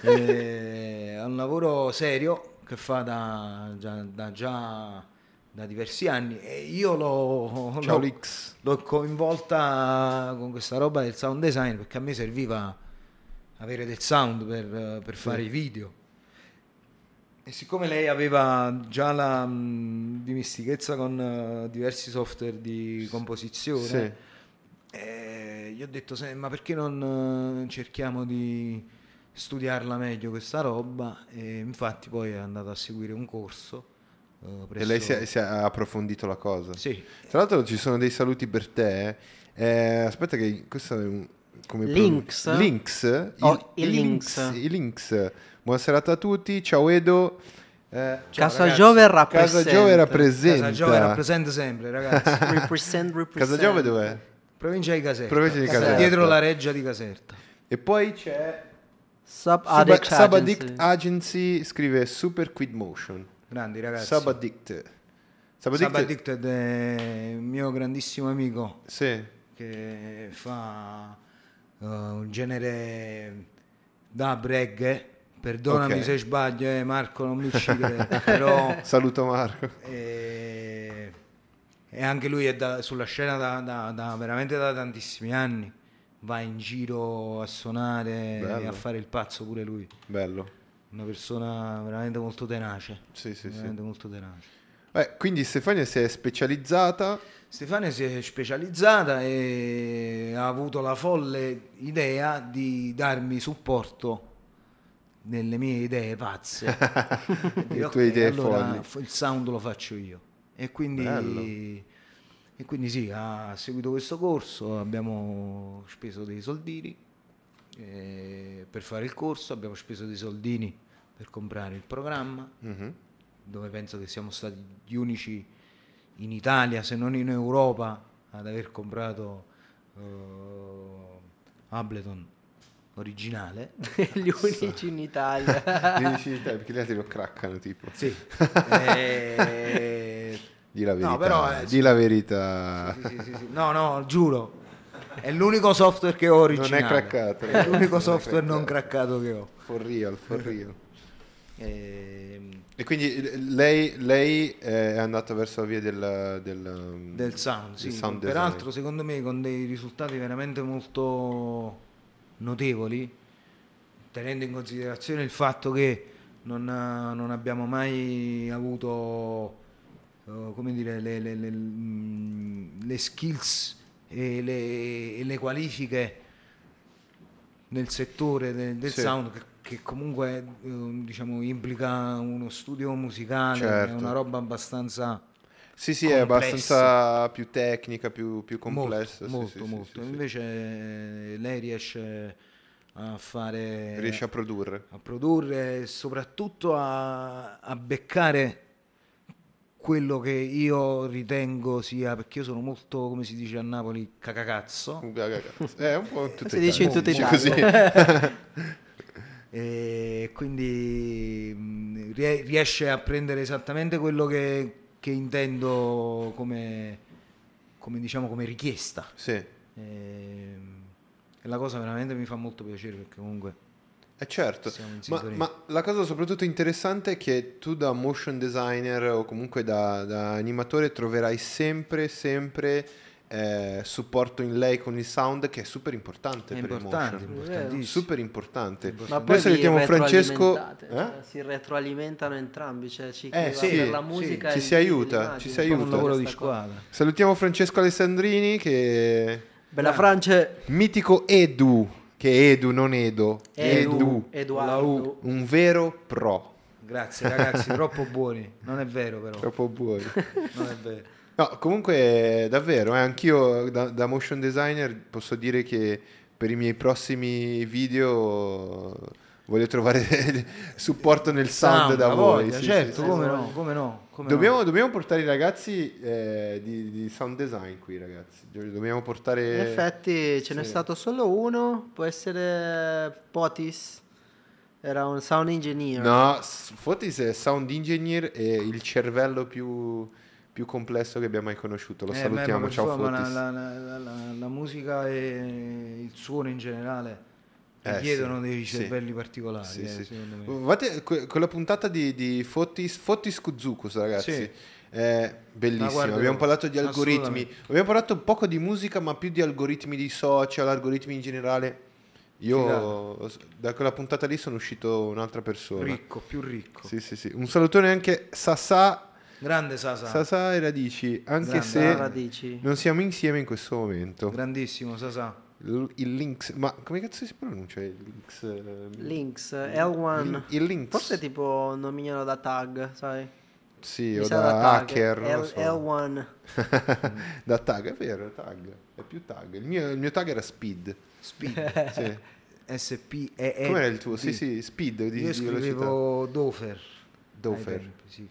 Eh, ha un lavoro serio che fa da già, da, già da diversi anni e io l'ho, l'ho- l'ho coinvolta con questa roba del sound design perché a me serviva avere del sound per, per fare i video. E siccome lei aveva già la mh, dimestichezza con eh, diversi software di composizione, Sì. eh, gli ho detto, "Se- ma perché non eh, cerchiamo di studiarla meglio questa roba? E infatti poi è andata a seguire un corso. eh, E presso- lei si è, si è approfondito la cosa. Sì, Tra l'altro ci sono dei saluti per te. eh. aspetta che questo è un... Come Links? pronun- Links? Oh, il, i i links. links. I links. Buona serata a tutti. Ciao Edo. Eh, Casa. Giove rappresenta. Casa Giove rappresenta. Casa Giove rappresenta sempre, ragazzi. [LAUGHS] Represent, represent. Casa Giove dov'è? Provincia di Caserta. Provincia di Caserta. Dietro la reggia di Caserta. E poi c'è Sub Sub- Addict Subaddict Agency. Agency. Scrive Super Quid Motion. Grandi ragazzi. Subaddict. Subaddict. Subaddicted è un mio grandissimo amico Sì. che fa uh, un genere dub reggae. Perdonami Ok. se sbaglio, eh, Marco, non mi uccidere, [LAUGHS] però Saluto Marco. eh, e anche lui è da- sulla scena da, da- da- veramente da tantissimi anni. Va in giro a suonare Bello. e a fare il pazzo pure lui. Bello. Una persona veramente molto tenace. Sì, sì, sì. veramente molto tenace. Eh, quindi Stefania si è specializzata. Stefania si è specializzata e ha avuto la folle idea di darmi supporto nelle mie idee pazze. [LAUGHS] Le tue "Ok, idee allora folli." il sound lo faccio io. E quindi, e quindi sì, ha seguito questo corso, abbiamo speso dei soldini eh, per fare il corso, abbiamo speso dei soldini per comprare il programma, Mhm. Dove penso che siamo stati gli unici in Italia, se non in Europa, ad aver comprato eh, Ableton originale. [LAUGHS] Gli unici in Italia. Dici, dai, perché gli altri lo craccano tipo. Sì. [LAUGHS] Eh, Di la verità. No, però, eh, di sì. la verità. sì, sì, sì, sì. No, no, giuro. È l'unico software che ho Non originale. è craccato. È l'unico Non è software non craccato. craccato che ho. For real, for real. Ehm, E quindi eh, lei, lei è andata verso la via del, del, del sound, del sì. sound Peraltro, secondo me, con dei risultati veramente molto notevoli, tenendo in considerazione il fatto che non, non abbiamo mai avuto, eh, come dire, le, le- le- mm, le skills e le, le qualifiche nel settore de- del Sì. sound che, comunque eh, diciamo implica uno studio musicale, Certo. è una roba abbastanza Sì, sì, è complessa. abbastanza più tecnica, più, più complessa. molto, sì, molto, sì, molto. sì. Invece eh, lei riesce a fare Riesce a produrre. a produrre e soprattutto a, a beccare quello che io ritengo sia perché io sono molto come si dice a Napoli cacacazzo È un po' in tutta Si dice in tutta dice Italia. E quindi rie- riesce a prendere esattamente quello che, che intendo come, come, diciamo, come richiesta. Sì, E la cosa veramente mi fa molto piacere perché comunque è certo. Ma, ma la cosa soprattutto interessante è che tu da motion designer o comunque da, da animatore troverai sempre, sempre eh, supporto in lei con il sound che è super importante è per importante, il motion. importantissimo. Super importante. Ma poi vi salutiamo Francesco. Eh? cioè, si retroalimentano entrambi, cioè ci Eh, sì, per la sì, musica ci e si aiuta, ci si aiuta. un lavoro di cosa. squadra. Salutiamo Francesco Alessandrini che Bella France, mitico Edu, che è Edu non Edo, Edu, Edu, un vero pro, Grazie ragazzi, troppo buoni. Non è vero però. troppo buono. Non è vero. No, comunque davvero, eh, anch'io da, da motion designer posso dire che per i miei prossimi video voglio trovare [LAUGHS] supporto nel sound, da a voi. voglia, sì, certo, sì, come sì. no, come no. come Dobbiamo, no. dobbiamo portare i ragazzi eh, di, di sound design qui, ragazzi. Dobbiamo portare... In effetti ce n'è stato solo uno, può essere Potis, era un sound engineer. No, Fotis è sound engineer e il cervello più, più complesso che abbiamo mai conosciuto. Lo Eh, beh, salutiamo, per ciao favore, ma Fotis. La, la- la- la- musica e il suono in generale Eh, richiedono sì, dei sì. cervelli particolari. Sì, eh, sì. Guardate que- quella puntata di, di Fotis, Fotis Kuzukus, ragazzi. Sì. È bellissima. La guarderò, Abbiamo parlato di algoritmi. Abbiamo parlato un poco di musica, ma più di algoritmi di social, algoritmi in generale. Io da quella puntata lì sono uscito un'altra persona. Ricco, più ricco. Sì, sì, sì. Un salutone anche Sasà, Grande Sasa, Sasà e Radici, anche Grande, se radici. non siamo insieme in questo momento. grandissimo Sasa. L- Il Lynx, ma come cazzo si pronuncia il Lynx? Links, L1. Il, Lynx. Forse tipo nominano da tag, sai? Sì, Mi o da tag. hacker, L- so. L1. [LAUGHS] da tag, è vero, tag. È più tag. Il mio, il mio tag era Speed. Speed. [LAUGHS] Sì. SP e E. Com'era il tuo? Sì, sì, Speed di, Io di velocità. scrivevo Dofer. Dofer. Tempi, sì.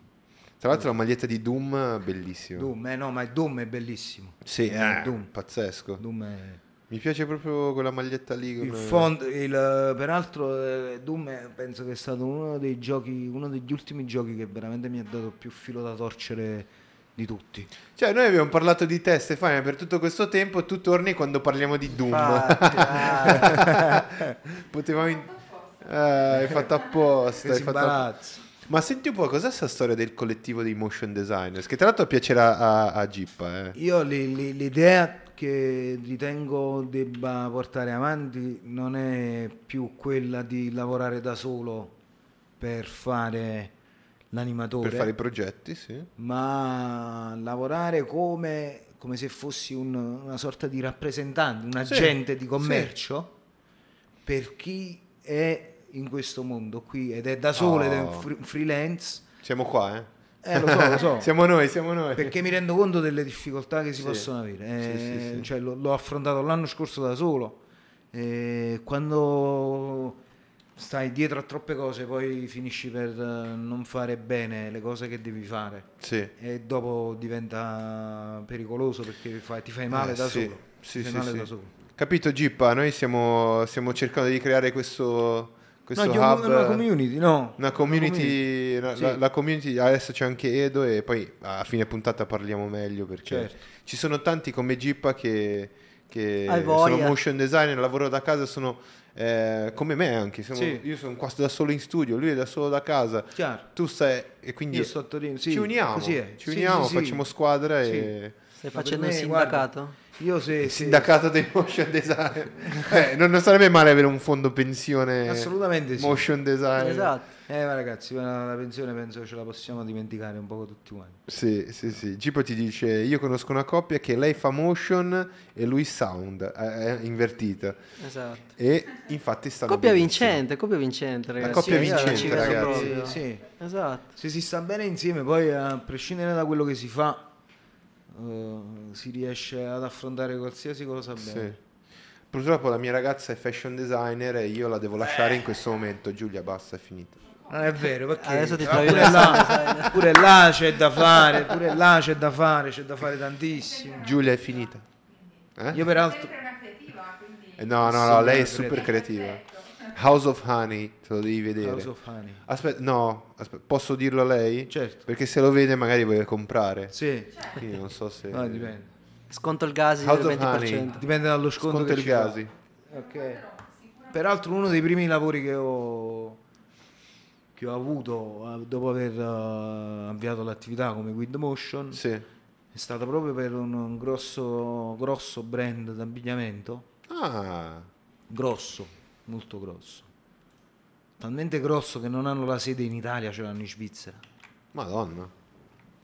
Tra l'altro la maglietta di Doom, bellissima. Doom, eh no, ma il Doom è bellissimo. Sì, Eh, eh, Doom. pazzesco. Doom è... Mi piace proprio quella maglietta lì. Il con- font, il, peraltro eh, Doom è- penso che è stato uno dei giochi, uno degli ultimi giochi che veramente mi ha dato più filo da torcere di tutti. Cioè, noi abbiamo parlato di te, Stefania, per tutto questo tempo. Tu torni quando parliamo di Doom. Infatti, ah, [LAUGHS] Potevamo. in- Eh, hai fatto apposta. Hai fatto... Ma senti un po', cos'è questa storia del collettivo dei motion designers? Che tra l'altro piacerà a, a Gippa, eh. Io li- li- l'idea che ritengo debba portare avanti non è più quella di lavorare da solo per fare l'animatore, Per fare i progetti, sì. ma lavorare come, come se fossi un- una sorta di rappresentante, un Sì, agente di sì. commercio per chi è in questo mondo qui ed è da solo ed è un Oh. fr- freelance. Siamo qua, eh. Eh, lo so, lo so. [LAUGHS] siamo noi, siamo noi. Perché mi rendo conto delle difficoltà che si Sì. possono avere. Eh, Sì, sì, cioè, l'ho, l'ho affrontato l'anno scorso da solo E quando stai dietro a troppe cose poi finisci per eh, non fare bene le cose che devi fare Sì. e dopo diventa pericoloso perché fai- ti fai male Eh, da solo. Sì, Ti fai sì, male sì. da solo. Capito Gippa? Noi stiamo, stiamo cercando di creare questo, questo No, hub. una community, no. Una community, la, Sì. la- la community, adesso c'è anche Edo e poi a fine puntata parliamo meglio perché Certo. ci sono tanti come Gippa che, che sono motion designer, lavorano da casa, sono eh, come me anche, siamo- Sì. io sono qua da solo in studio, lui è da solo da casa, Chiaro. tu stai e quindi Io sto a Torino, sì, ci uniamo, così è. ci Sì, uniamo, sì, sì. facciamo squadra Sì. e... Stai facendo il me, sindacato? Io se, se- Sindacato dei motion designer. Eh, non, non sarebbe male avere un fondo pensione Assolutamente sì. motion design. Esatto. Eh ma ragazzi, la, la pensione penso che ce la possiamo dimenticare un po' tutti quanti. Sì, sì, sì. Gipo ti dice: Io conosco una coppia che lei fa motion e lui sound, è invertita. Esatto. E infatti stanno Coppia benissimo. vincente, coppia vincente, ragazzi. coppia la vincente, ci vedo ragazzi. proprio. Sì, sì. Esatto. Se si sta bene insieme, poi a prescindere da quello che si fa, eh, si riesce ad affrontare qualsiasi cosa bene. Sì. Purtroppo la mia ragazza è fashion designer e io la devo lasciare in questo momento. Giulia, basta, è finita. Non è vero, perché Adesso ti trovi pure, là, pure là c'è da fare, pure là c'è da fare, c'è da fare tantissimo. Giulia è finita. Eh? Io peraltro. Eh, No, no, no, lei è super creativa. House of Honey, te lo devi vedere. House of Honey. Aspetta, no, aspetta, posso dirlo a lei? Certo. Perché se lo vede magari vuole comprare. Sì, Quindi non so se... no, dipende. Sconto il gas del House of 20%. Honey. Dipende dallo sconto, Sconto il gasi. Ok. Peraltro uno dei primi lavori che ho, che ho avuto eh, dopo aver eh, avviato l'attività come Guid Motion Sì. è stato proprio per un, un grosso, grosso brand d'abbigliamento. Ah, Grosso, molto grosso. Talmente grosso che non hanno la sede in Italia, ce l'hanno in Svizzera. madonna.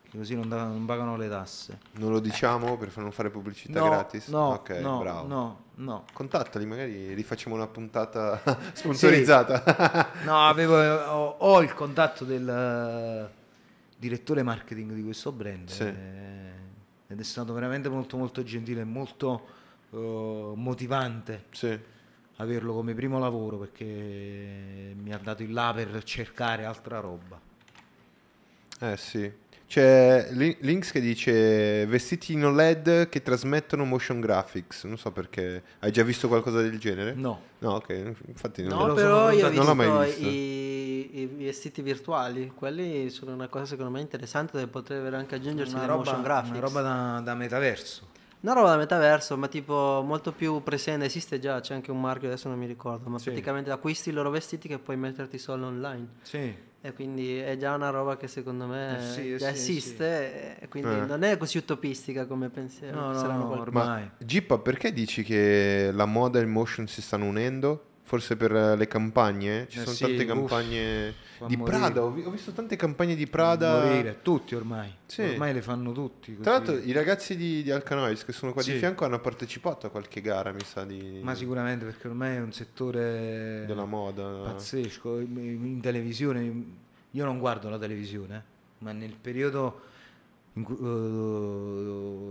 Che così non, da- non pagano le tasse. Non lo diciamo per non fare pubblicità No, gratis? no, ok, no, bravo. no, no. Contattali, magari rifacciamo una puntata [LAUGHS] sponsorizzata. No, avevo, ho, ho il contatto del eh, direttore marketing di questo brand Sì. eh, ed è stato veramente molto molto gentile e molto eh, motivante sì. Averlo come primo lavoro perché mi ha dato il là per cercare altra roba. Eh sì. C'è Lin- Links che dice vestiti in OLED che trasmettono motion graphics. Non so perché. Hai già visto qualcosa del genere? No, No, ok. Infatti non No, Però però io Non l'ho mai visto. I, i vestiti virtuali, quelli sono una cosa secondo me interessante da poter anche aggiungersi una roba, motion graphics. una roba da, da metaverso. Una roba da metaverso, ma tipo molto più presente, esiste già, c'è anche un marchio, adesso non mi ricordo, ma Sì. praticamente acquisti i loro vestiti che puoi metterti solo online. Sì. E quindi è già una roba che secondo me Eh sì, eh già sì, esiste, e quindi Eh. non è così utopistica come pensiamo. No, no, no, qualche- ormai. Ma Gippa, perché dici che la moda e il motion si stanno unendo? Forse per eh, le campagne? Ci Eh sono sì, tante uff, campagne fa di morire. Prada. Ho, vi- ho visto tante campagne di Prada. Morire, tutti ormai. Sì. Ormai le fanno tutti. Tra così. l'altro, i ragazzi di, di Alcanois che sono qua di Sì. fianco hanno partecipato a qualche gara, mi sa, di, Ma sicuramente perché ormai è un settore della moda. pazzesco. In, televisione, io non guardo la televisione, ma nel periodo cui-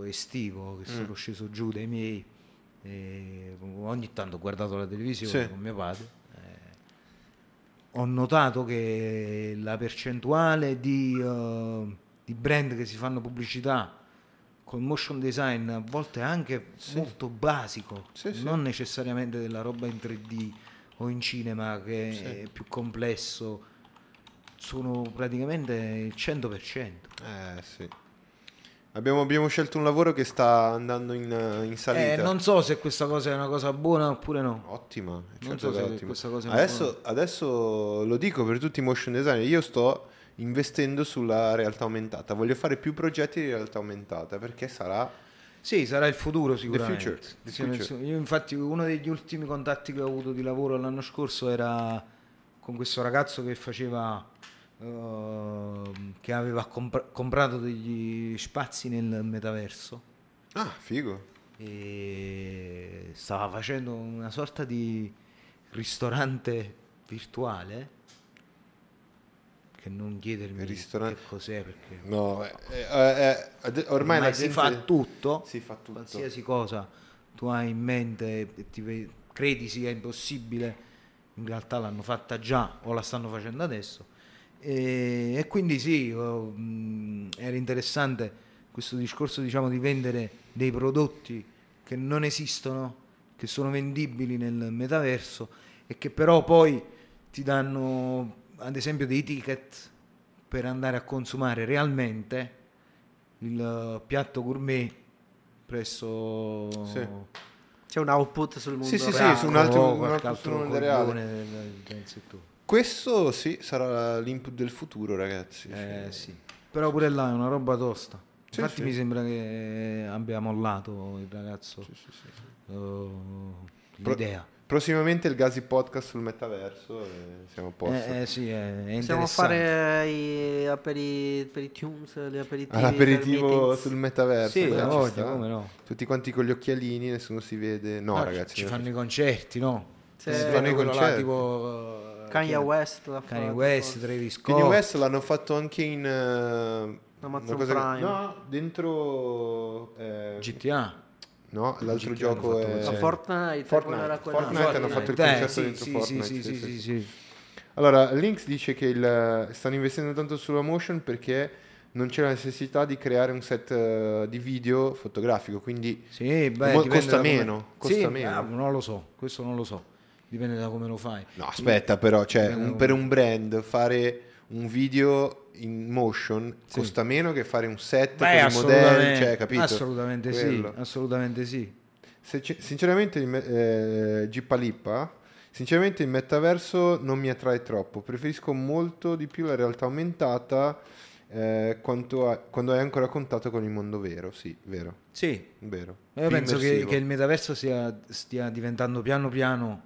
eh, estivo che sono sceso giù dai miei, eh, ogni tanto ho guardato la televisione Sì. con mio padre. Ho notato che la percentuale di, eh, di brand che si fanno pubblicità con motion design a volte è anche molto basico, Sì, sì. non necessariamente della roba in 3D o in cinema che è più complesso, sono praticamente il 100%. Eh sì. Abbiamo, abbiamo scelto un lavoro che sta andando in, in salita. Eh, non so se questa cosa è una cosa buona oppure no. Ottima, certo so adesso, adesso lo dico per tutti i motion designer, io sto investendo sulla realtà aumentata, voglio fare più progetti di realtà aumentata perché sarà... Sì, sarà il futuro sicuramente. future, the Sì, nel future. Io infatti uno degli ultimi contatti che ho avuto di lavoro l'anno scorso era con questo ragazzo che faceva ehm, che aveva compra- comprato degli spazi nel metaverso Ah, figo. e stava facendo una sorta di ristorante virtuale che non chiedermi Ristorante- che cos'è perché No, eh, eh, eh, ormai, la si fa tutto Si fa tutto. qualsiasi cosa tu hai in mente e ti credi sia impossibile, in realtà l'hanno fatta già o la stanno facendo adesso. E, e quindi sì, oh, mh, era interessante questo discorso diciamo, di vendere dei prodotti che non esistono, che sono vendibili nel metaverso e che però poi ti danno ad esempio dei ticket per andare a consumare realmente il piatto gourmet presso Sì. C'è un output sul mondo Sì, sì, sì, reale. su un altro- o un altro altro mondo reale. del, del settore. Questo sì, sarà l'input del futuro, ragazzi. Eh, sì. Però pure là è una roba tosta. Sì, Infatti sì. mi sembra che abbia mollato il ragazzo Sì, sì, sì. eh, Pro- l'idea. Prossimamente il Gazi Podcast sul metaverso siamo a posto. Eh, eh, sì, è, Possiamo fare i aperi, per i tunes, gli aperitivi. All'aperitivo per meetings. sul metaverso. Sì, eh, ci sta. come no. Tutti quanti con gli occhialini, nessuno si vede. No, Ah, ragazzi. ci non- fanno i concerti, no? Sì. Si fanno i quello là concerti. tipo Kanye? West. l'ha Kanye fatto, West. Travis Scott. Kanye West l'hanno fatto anche in eh, Amazon Prime. No, dentro eh, GTA. No, l'altro GTA gioco è A Fortnite, Fortnite. quello- Fortnite hanno fatto il Eh, concerto sì, dentro sì, Fortnite. Sì, sì, sì, sì. Allora, Lynx dice che il- stanno investendo tanto sulla motion perché non c'è la necessità di creare un set eh, di video fotografico, quindi Sì, beh, Mo- costa meno, costa Sì, meno. ah, non lo so, questo non lo so. Dipende da come lo fai. No, aspetta, però, cioè, un- per un brand fare un video in motion Sì. costa meno che fare un set Beh, con i modelli, cioè, capito? assolutamente Quello. sì, assolutamente sì. Se- sinceramente, eh, Gipalippa, sinceramente il metaverso non mi attrae troppo, preferisco molto di più la realtà aumentata eh, quanto a- quando hai ancora contatto con il mondo vero, sì, vero, Sì, vero. io Più penso che, che il metaverso sia, stia diventando piano piano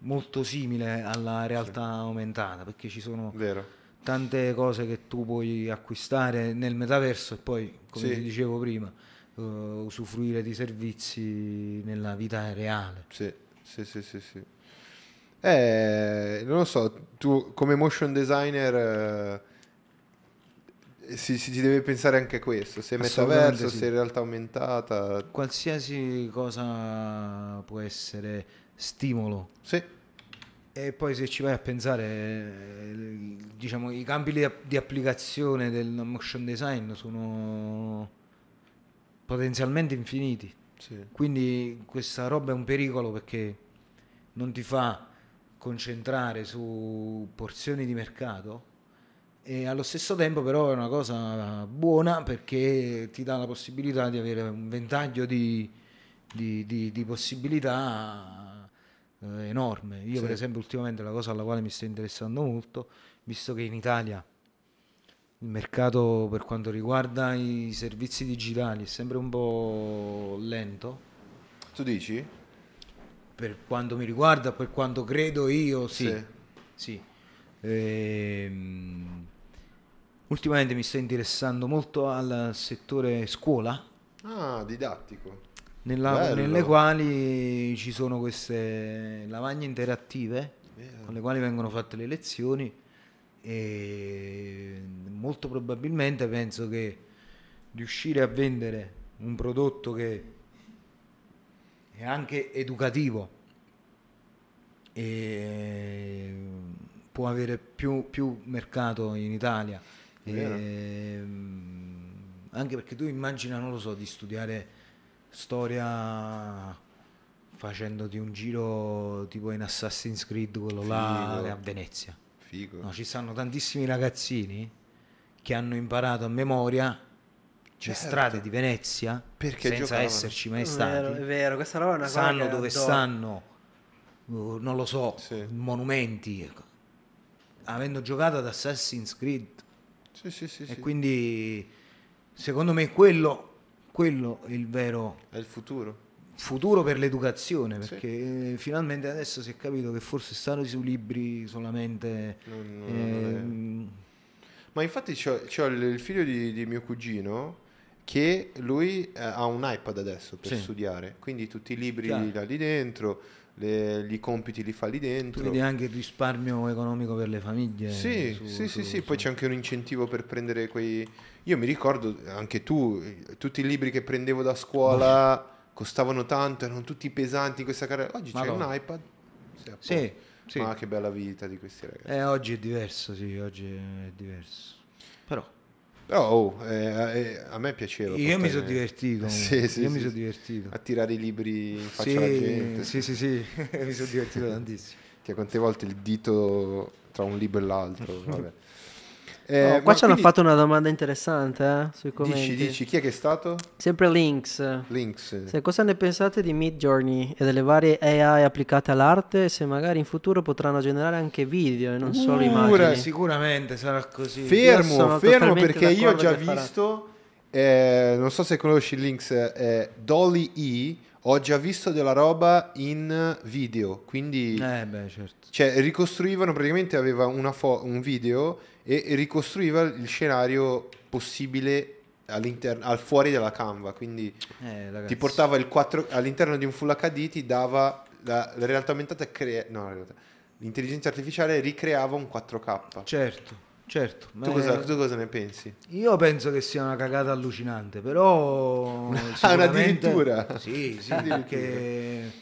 molto simile alla realtà aumentata, perché ci sono Vero. tante cose che tu puoi acquistare nel metaverso e poi, come Sì. ti dicevo prima, eh, usufruire di servizi nella vita reale. Sì, sì, sì, sì, sì. Eh, non lo so, tu come motion designer eh, si, si deve pensare anche a questo, se è metaverso, sì. se è realtà aumentata. Qualsiasi cosa può essere stimolo Sì, E poi se ci vai a pensare, diciamo, i campi di, di applicazione del motion design sono potenzialmente infiniti. sì. Quindi questa roba è un pericolo perché non ti fa concentrare su porzioni di mercato e allo stesso tempo però è una cosa buona perché ti dà la possibilità di avere un ventaglio di, di- di- di possibilità eh, enorme. Io Sì. per esempio ultimamente la cosa alla quale mi sto interessando molto, visto che in Italia il mercato per quanto riguarda i servizi digitali è sempre un po' lento, Tu dici? per quanto mi riguarda, per quanto credo io, sì. Sì. sì. Ehm, ultimamente mi sto interessando molto al settore scuola, Ah, didattico. Nella- Bello. nelle quali ci sono queste lavagne interattive con le quali vengono fatte le lezioni e molto probabilmente penso che riuscire a vendere un prodotto che è anche educativo e può avere più, più mercato in Italia Vero. Ehm, anche perché tu immagina non lo so di studiare storia facendoti un giro tipo in Assassin's Creed quello là Figo. è a Venezia Figo. No, ci stanno tantissimi ragazzini che hanno imparato a memoria le Certo. strade di Venezia Perché senza giocavano. esserci mai È vero, è stati. vero, questa roba è una cosa Sanno dove adoro. stanno, uh, non lo so, Sì. monumenti. ecco. Avendo giocato ad Assassin's Creed. Sì, sì, sì, E sì. quindi secondo me quello, quello è il vero È il futuro. futuro per l'educazione. Sì. Perché eh, finalmente adesso si è capito che forse stare sui libri solamente... Non- non- è- ehm, Ma infatti c'ho, c'ho il, figlio di, di mio cugino che lui eh, ha un iPad adesso per Sì. studiare, quindi tutti i libri Chiaro. li ha lì dentro, le- gli compiti li fa lì dentro. vedi anche il risparmio economico per le famiglie. Sì, su- sì, sì, su- sì, poi su- c'è anche un incentivo per prendere quei... Io mi ricordo, anche tu, eh, tutti i libri che prendevo da scuola costavano tanto, erano tutti pesanti in questa carriera. Oggi c'è Madonna. un iPad. Sì, sì. Ma che bella vita di questi ragazzi. Eh, oggi è diverso, sì, oggi è diverso. Però Però oh, eh, eh, a me piaceva. io mi portare- sono divertito. [LAUGHS] Sì, sì, io sì, mi sono divertito. A tirare i libri in faccia Sì, alla gente. sì, sì, sì, [LAUGHS] mi sono divertito tantissimo. Che quante volte il dito tra un libro e l'altro. [LAUGHS] Vabbè. Oh, Eh, qua ma ci hanno quindi- fatto una domanda interessante eh, sui commenti. Dici, dici, chi è che è stato? Sempre links. Links. Se cosa ne pensate di Mid Journey e delle varie AI applicate all'arte e se magari in futuro potranno generare anche video e non solo Uh, immagini? Sicuramente sarà così. Fermo, fermo perché io ho già visto, eh, non so se conosci il links, eh, Dolly E, ho già visto della roba in video, quindi Eh beh, certo. cioè, ricostruivano, praticamente aveva una fo- un video e ricostruiva il scenario possibile al fuori della Canva, quindi Eh, ti portava il 4 all'interno di un Full HD, ti dava la, la realtà aumentata, crea- no, la realtà- l'intelligenza artificiale ricreava un 4K. Certo, certo. Tu cosa, tu cosa ne pensi? Io penso che sia una cagata allucinante, però... [LAUGHS] Ah, addirittura? Sì, sì, Addirittura. perché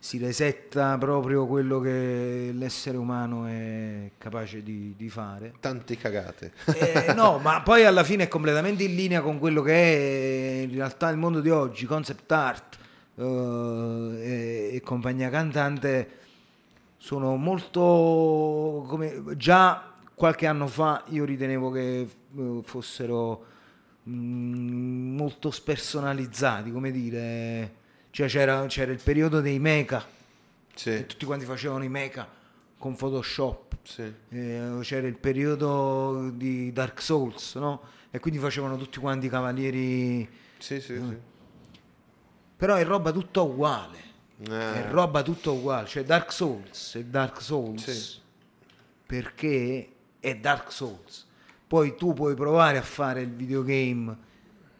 si resetta proprio quello che l'essere umano è capace di, di fare. Tante cagate. Eh, no, [LAUGHS] ma poi alla fine è completamente in linea con quello che è in realtà il mondo di oggi, concept art eh, e, e compagnia cantante sono molto come già qualche anno fa io ritenevo che eh, fossero mm, molto spersonalizzati, come dire, cioè c'era, c'era il periodo dei mecha, Sì, che tutti quanti facevano i mecha con Photoshop. sì. Eh, c'era il periodo di Dark Souls, no? E quindi facevano tutti quanti i cavalieri. Sì, sì, Mm. sì. Però è roba tutta uguale. Eh, È roba tutta uguale. Cioè Dark Souls è Dark Souls Sì. perché è Dark Souls. Poi tu puoi provare a fare il videogame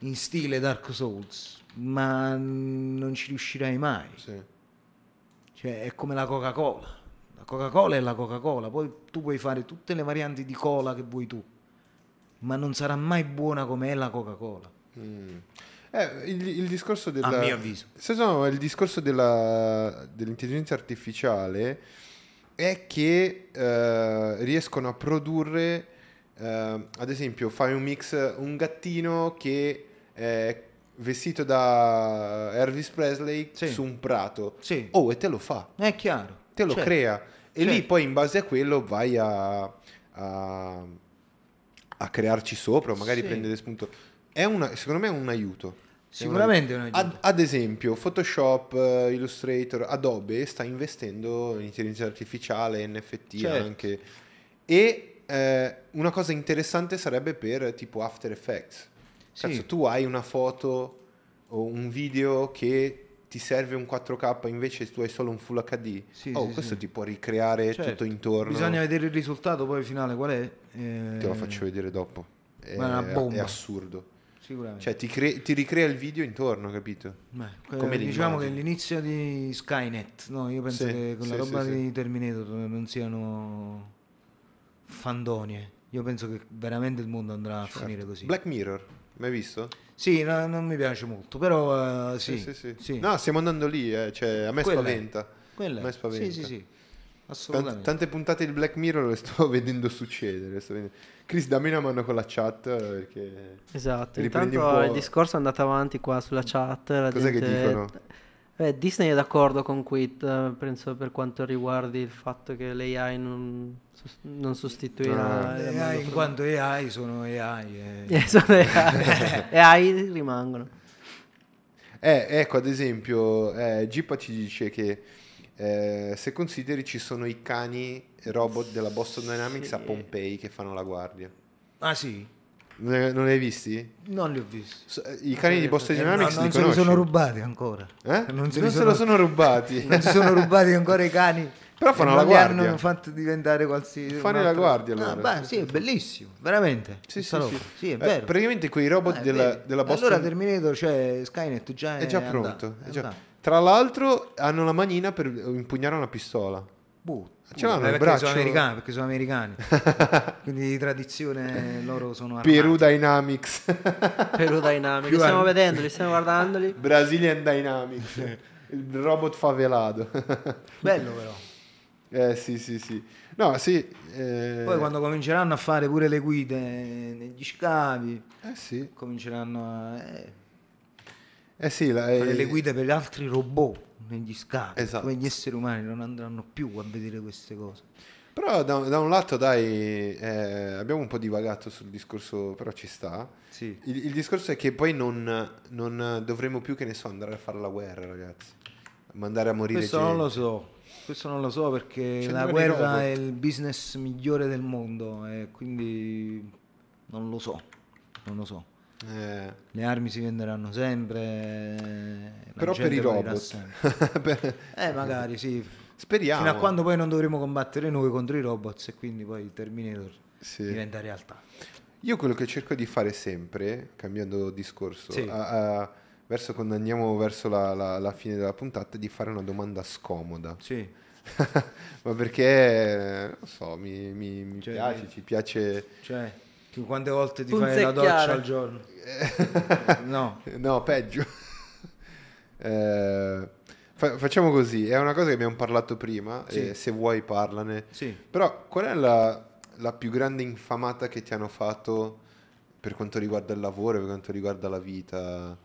in stile Dark Souls, ma non ci riuscirai mai. sì. Cioè, è come la Coca-Cola. La Coca-Cola è la Coca-Cola. Poi tu puoi fare tutte le varianti di cola che vuoi tu, ma non sarà mai buona come è la Coca-Cola. Mm. Eh, il, il discorso della... A mio avviso. Se no, il discorso della- dell'intelligenza artificiale è che eh, riescono a produrre, eh, ad esempio, fai un mix, un gattino che è vestito da Elvis Presley Sì. su un prato. Sì, Oh, e te lo fa. è chiaro. te lo Certo. crea e lì Certo. poi in base a quello vai a, a, a crearci sopra magari Sì. prendere spunto è una, secondo me è un aiuto Sicuramente è un aiuto. Ad, ad esempio Photoshop eh, Illustrator Adobe sta investendo in intelligenza artificiale NFT Certo. anche e eh, una cosa interessante sarebbe per tipo After Effects Sì. Cazzo, tu hai una foto o un video che ti serve un 4K invece tu hai solo un Full HD. Sì, oh, sì, questo sì. ti può ricreare Certo. tutto intorno. Bisogna vedere il risultato poi finale qual è. Eh, Te lo faccio vedere dopo. È, Ma è una bomba. è assurdo. Sicuramente. Cioè, ti, cre- ti ricrea il video intorno, capito? Beh, come le diciamo che l'inizio di Skynet, no, io penso Sì, che con la sì, roba sì, di Terminator non siano fandonie. Io penso che veramente il mondo andrà a Certo. finire così. Black Mirror, mai visto? Sì, no, non mi piace molto, però eh, sì, sì, sì. sì. No, stiamo andando lì, eh, cioè, a me Quella è. spaventa. Quella a è. me spaventa. Sì, sì, sì. Assolutamente. tante puntate di Black Mirror le sto [LAUGHS] vedendo succedere. sto vedendo. Chris, dammi una mano con la chat eh, perché... Esatto, Riprendi un intanto po'. il discorso è andato avanti qua sulla chat. la Cos'è che gente- dicono? Eh, Disney è d'accordo con Quit, eh, penso per quanto riguardi il fatto che l'AI non, non sostituirà Ah. AI, in quanto AI sono AI. eh. Eh, sono AI, AI [LAUGHS] rimangono. Eh, ecco, ad esempio, eh, Gipa ci dice che eh, se consideri ci sono i cani robot della Boston Dynamics a Sì. Pompei che fanno la guardia. Ah sì? Non non li hai visti? Non li ho visti. So- I cani di Boston Eh, no, Dynamics non li se li sono rubati ancora. Eh? Non Non se se, li sono- lo sono rubati. [LAUGHS] Non si sono rubati ancora i cani. Però fanno la non guardia. hanno fatto diventare qualsiasi. Fanno la guardia, Ah, allora. beh, sì, è bellissimo, veramente. Sì, sì, sì. Sì, è Eh, vero. praticamente quei robot Ah, è della, della Boston Allora Terminator, cioè Skynet già è, è già pronto. è già-. Tra l'altro hanno la manina per impugnare una pistola. Boh, Ce l'hanno il perché braccio- sono americani, perché sono americani. [LAUGHS] Quindi di tradizione loro sono armati. Peru Dynamics, Peru Dynamics. Più Li stiamo vedendo, li stiamo guardandoli. [LAUGHS] Brazilian Dynamics, il robot favelato. Bello però. [LAUGHS] eh sì, sì, sì. No, sì. eh, Poi quando cominceranno a fare pure le guide negli scavi, Eh sì, cominceranno a eh, eh sì, la- fare eh, le guide per gli altri robot negli scavi. Esatto. Come gli esseri umani non andranno più a vedere queste cose. Però da, da un lato, dai, eh, abbiamo un po' divagato sul discorso, però ci sta. Sì. Il, il discorso è che poi non, non dovremo più, che ne so, andare a fare la guerra, ragazzi. Mandare a morire Questo non lo gente. so. Questo non lo so perché Ci la guerra è il business migliore del mondo e quindi non lo so. Non lo so. Eh, Le armi si venderanno sempre. però per i robot. [LAUGHS] Per- Eh, magari sì. Speriamo. Fino a quando poi non dovremo combattere noi contro i robots e quindi poi Terminator Sì. diventa realtà. Io quello che cerco di fare sempre, cambiando discorso, Sì. a- a- verso quando andiamo verso la, la- la fine della puntata, è di fare una domanda scomoda. Sì. [LAUGHS] Ma perché, non so, mi, mi- mi Cioè, piace, ci piace... Cioè, tu quante volte ti fai la doccia al giorno? [LAUGHS] No. No, peggio. Eh, fa- facciamo così, è una cosa che abbiamo parlato prima, Sì. e se vuoi parlane. Sì. Però qual è la, la più grande infamata che ti hanno fatto per quanto riguarda il lavoro, per quanto riguarda la vita?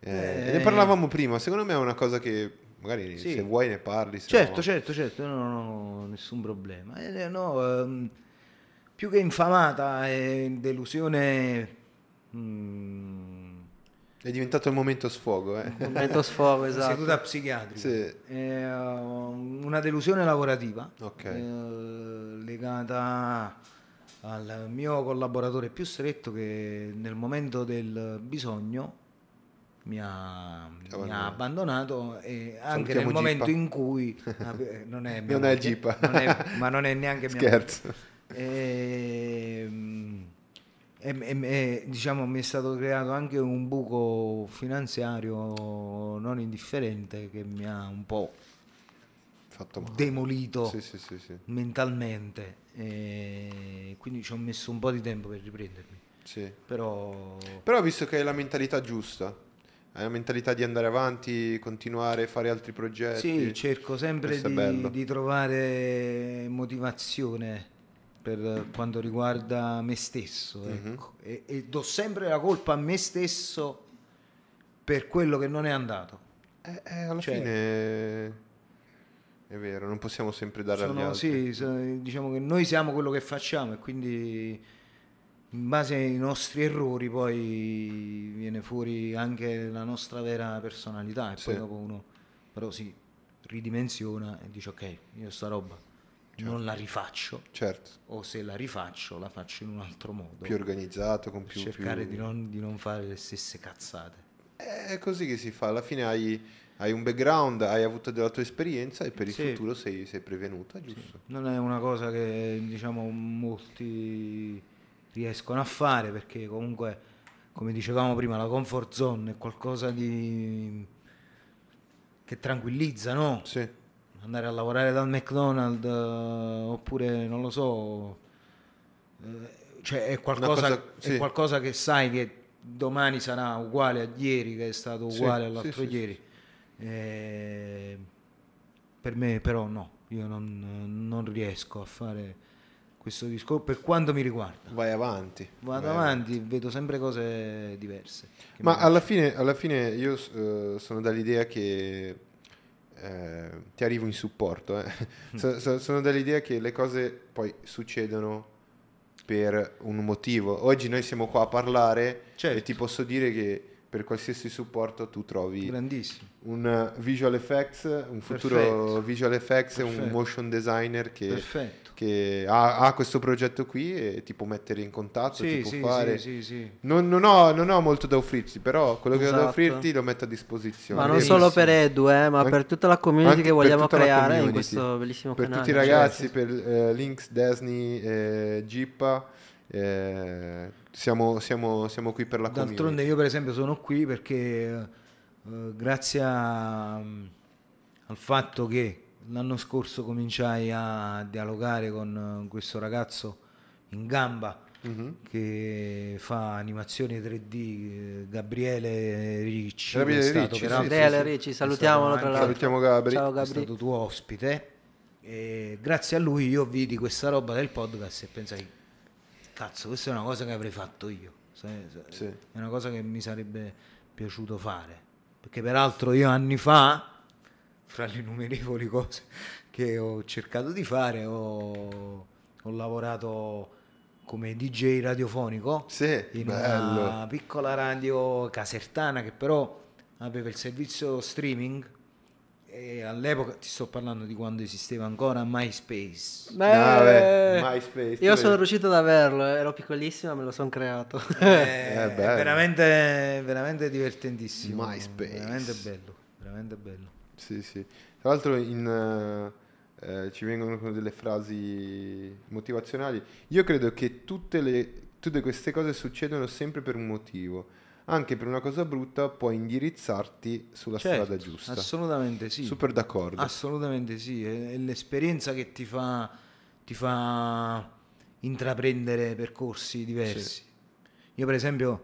Eh, Eh. Ne parlavamo prima, secondo me è una cosa che magari Sì. se vuoi ne parli. se Certo, no- certo, certo, io non ho nessun problema. Eh, no, ehm, più che infamata è delusione... mm, È diventato il momento sfogo, eh. Momento sfogo, [LAUGHS] esatto. seduta psichiatrica. Sì. È uh, una delusione lavorativa Ok. eh, legata al mio collaboratore più stretto che nel momento del bisogno mi ha, mi abbandonato. ha abbandonato e anche Salutiamo nel momento Gippa. in cui beh, [LAUGHS] non è, Non è moglie, Gippa. non è- ma non è neanche mia Scherzo. E, e- e, diciamo mi è stato creato anche un buco finanziario non indifferente che mi ha un po' demolito Sì, sì, sì, mentalmente. E quindi ci ho messo un po' di tempo per riprendermi. Però Però visto che hai la mentalità giusta, hai la mentalità di andare avanti, continuare, fare altri progetti. sì cerco sempre di, di trovare motivazione per quanto riguarda me stesso Mhm. ecco. e, e do sempre la colpa a me stesso per quello che non è andato Eh, eh, alla Cioè- fine è vero, non possiamo sempre dare agli Sono- altri. sì, diciamo che noi siamo quello che facciamo e quindi in base ai nostri errori poi viene fuori anche la nostra vera personalità e Sì. poi dopo uno però si ridimensiona e dice ok, io sta roba non la rifaccio Certo, o se la rifaccio la faccio in un altro modo più organizzato, con più... cercare più- Di, non, di non fare le stesse cazzate. È così che si fa, alla fine hai, hai un background, hai avuto della tua esperienza e per il Sì. futuro sei, sei prevenuta, giusto? Non è una cosa che diciamo molti riescono a fare perché comunque, come dicevamo prima, la comfort zone è qualcosa di che tranquillizza, no? Sì, Andare a lavorare dal McDonald's eh, oppure non lo so, eh, cioè è qualcosa, cosa- è sì. qualcosa che sai che domani sarà uguale a ieri, che è stato uguale sì, all'altro sì, ieri. Eh, per me però no, io non, non riesco a fare questo discorso per quanto mi riguarda. vai avanti. Vado vai avanti, vedo sempre cose diverse. Ma alla fine, alla fine io eh, sono dall'idea che eh, ti arrivo in supporto. eh. [LAUGHS] So- so- sono dall'idea che le cose poi succedono per un motivo. Oggi noi siamo qua a parlare Certo. e ti posso dire che per qualsiasi supporto tu trovi Grandissimo. un uh, visual effects, un futuro Perfetto. visual effects e un Perfetto. motion designer che, Perfetto. che ha, ha questo progetto qui e ti può mettere in contatto, ti Sì, può sì, fare... sì, sì, sì. Non, non ho, non ho molto da offrirti, però quello che ho da Esatto. offrirti lo metto a disposizione. Ma non Benissimo. solo per Edu, eh, ma Anche- per tutta la community anche che per vogliamo creare in questo bellissimo per canale. tutti i ragazzi, per eh, Lynx, Disney, eh, Gippa, eh, siamo, siamo- siamo qui per la D'altronde community. io per esempio sono qui perché eh, grazie a- al fatto che l'anno scorso cominciai a dialogare con questo ragazzo in gamba Mhm. che fa animazioni 3D, eh, Gabriele Ricci, Gabriele è stato Ricci, sì, Gabriele sì. Ricci, è salutiamolo stato tra l'altro. Salutiamo Gabri. Ciao è Gabri. stato tuo ospite e grazie a lui io vidi questa roba del podcast e pensai cazzo questa è una cosa che avrei fatto io Sì. è una cosa che mi sarebbe piaciuto fare perché peraltro io anni fa fra le innumerevoli cose che ho cercato di fare ho, ho lavorato come DJ radiofonico Sì, in bello. una piccola radio casertana che però aveva il servizio streaming e all'epoca ti sto parlando di quando esisteva ancora MySpace Beh, Ah, beh, MySpace, io sono riuscito ad averlo, ero piccolissimo, me lo sono creato. [LAUGHS] Eh, Eh, è bello. veramente, veramente divertentissimo MySpace. veramente bello veramente bello Sì, sì. Tra l'altro in, eh, eh, ci vengono delle frasi motivazionali. Io credo che tutte, le, tutte queste cose succedono sempre per un motivo. Anche per una cosa brutta puoi indirizzarti sulla Certo, strada giusta. assolutamente sì Super d'accordo. Assolutamente sì, è, è l'esperienza che ti fa, ti fa intraprendere percorsi diversi. Io per esempio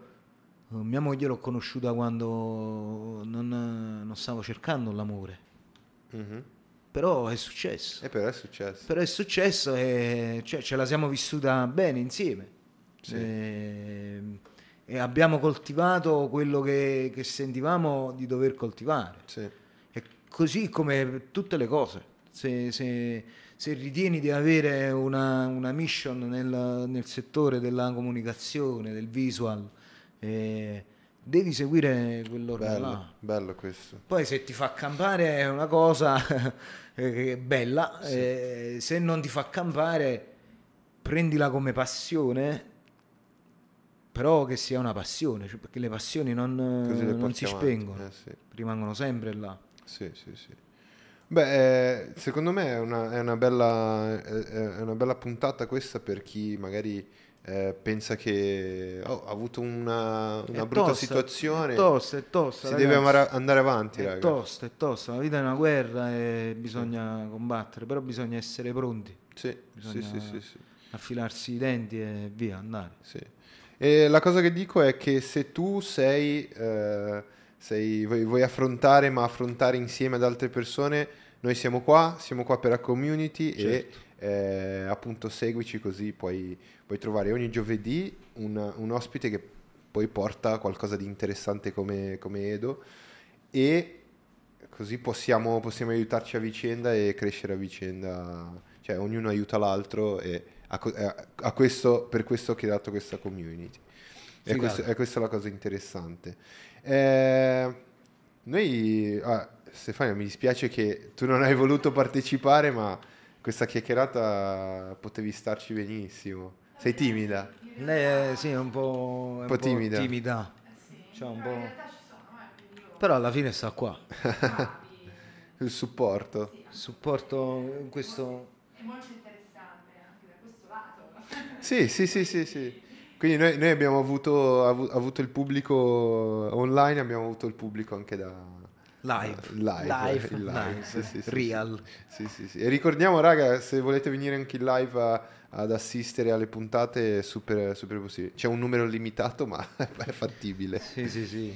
eh, mia moglie l'ho conosciuta quando non, non stavo cercando l'amore, Mhm. però è successo. E però è successo. Però è successo e cioè, ce la siamo vissuta bene insieme. Sì. E, e abbiamo coltivato quello che, che sentivamo di dover coltivare. Sì. È così come per tutte le cose. Se, se- se ritieni di avere una, una mission nel, nel settore della comunicazione, del visual, eh, devi seguire quell'ordine là. Bello, bello questo. Poi se ti fa campare è una cosa [LAUGHS] eh, bella, eh, se non ti fa campare prendila come passione, però che sia una passione, cioè perché le passioni non, le non si avanti. spengono, Eh, sì. rimangono sempre là. Sì, sì, sì. Beh, eh, secondo me è una, è una bella, è- una bella puntata questa per chi magari eh, pensa che oh, ha avuto una, una brutta tosta, situazione, È tosta, è tosta. si ragazzi. deve amare- andare avanti, È raga. tosta, è tosta. La vita è una guerra e bisogna combattere, però bisogna essere pronti, Sì, sì, Bisogna- sì, sì, sì, affilarsi i denti e via, andare. sì. E la cosa che dico è che se tu sei, eh, sei vuoi, vuoi affrontare, ma affrontare insieme ad altre persone, noi siamo qua, siamo qua per la community Certo. e eh, appunto seguici così puoi, puoi trovare ogni giovedì un, un ospite che poi porta qualcosa di interessante come, come Edo e così possiamo, possiamo aiutarci a vicenda e crescere a vicenda, cioè ognuno aiuta l'altro e a, co- a- questo, per questo ho creato questa community. E Figata. questo- e questa è la cosa interessante. Eh, noi, ah, Stefania, mi dispiace che tu non hai voluto partecipare, ma questa chiacchierata potevi starci benissimo. Sei timida? Lei è, sì, è un po', è un po' timida. timida. Cioè, un po'... Però alla fine sta qua. [LAUGHS] Il supporto. Supporto in questo... È molto interessante anche da questo lato. Sì, sì, sì, sì, sì. Quindi noi, noi abbiamo avuto, avu- avuto il pubblico online, abbiamo avuto il pubblico anche da Live. live, Live. il live, Live. sì, sì, sì, Real. Sì, sì, sì. E ricordiamo, raga, se volete venire anche in live a- ad assistere alle puntate, è super, super possibile. C'è un numero limitato, ma [LAUGHS] è fattibile. Sì, sì, sì.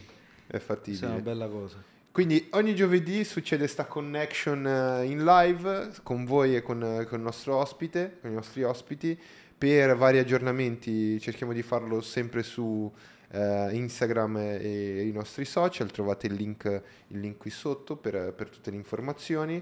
È Questa è una fattibile. bella cosa. Quindi ogni giovedì succede sta connection eh, in live con voi e con, eh, con il nostro ospite, con i nostri ospiti. Per vari aggiornamenti cerchiamo di farlo sempre su eh, Instagram e, e i nostri social. Trovate il link, il link qui sotto per, per tutte le informazioni.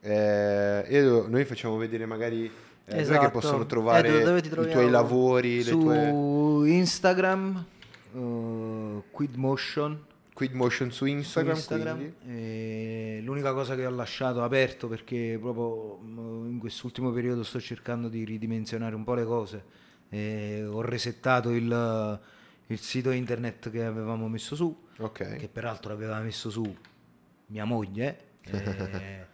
Eh, e noi facciamo vedere magari eh, dov'è che Esatto. possono trovare Edo, dove ti i tuoi lavori, Su tue Instagram, uh, Quid Motion, Quid Motion su su Instagram. Instagram. quindi. E l'unica cosa che ho lasciato aperto perché proprio mm, in quest'ultimo periodo sto cercando di ridimensionare un po' le cose. E ho resettato il, il sito internet che avevamo messo su, Ok. che peraltro aveva messo su mia moglie, [LAUGHS] eh,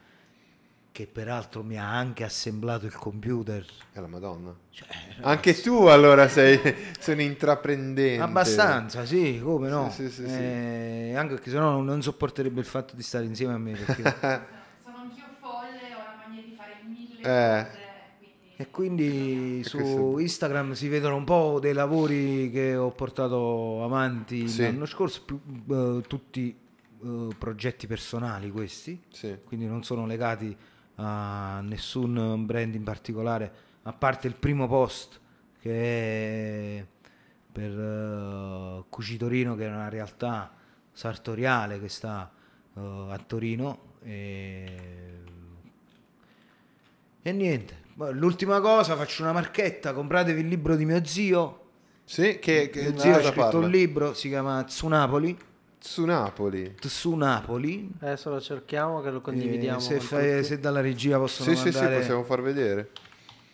che peraltro mi ha anche assemblato il computer. È la Madonna. Cioè, Anche tu allora sei, [LAUGHS] sei un intraprendente. Abbastanza, sì, come no. Sì, sì, sì, sì. Eh, Anche perché sennò non sopporterebbe il fatto di stare insieme a me. Perché [LAUGHS] Sono anch'io folle, ho la Eh. cose, quindi E quindi E su Instagram si vedono un po' dei lavori che ho portato avanti Sì. l'anno scorso, più, eh, tutti eh, progetti personali questi, Sì. quindi non sono legati a nessun brand in particolare, a parte il primo post che è per eh, Cucitorino, che è una realtà sartoriale che sta eh, a Torino. E, e niente, l'ultima cosa, faccio una marchetta, compratevi il libro di mio zio. Sì, che, che Mio zio ha cosa scritto parla? un libro, si chiama Tsunapoli. Su Napoli. Tsunapoli. Adesso lo cerchiamo che lo condividiamo. Eh, se, fai- se dalla regia possono Sì, sì, sì, mandare possiamo far vedere.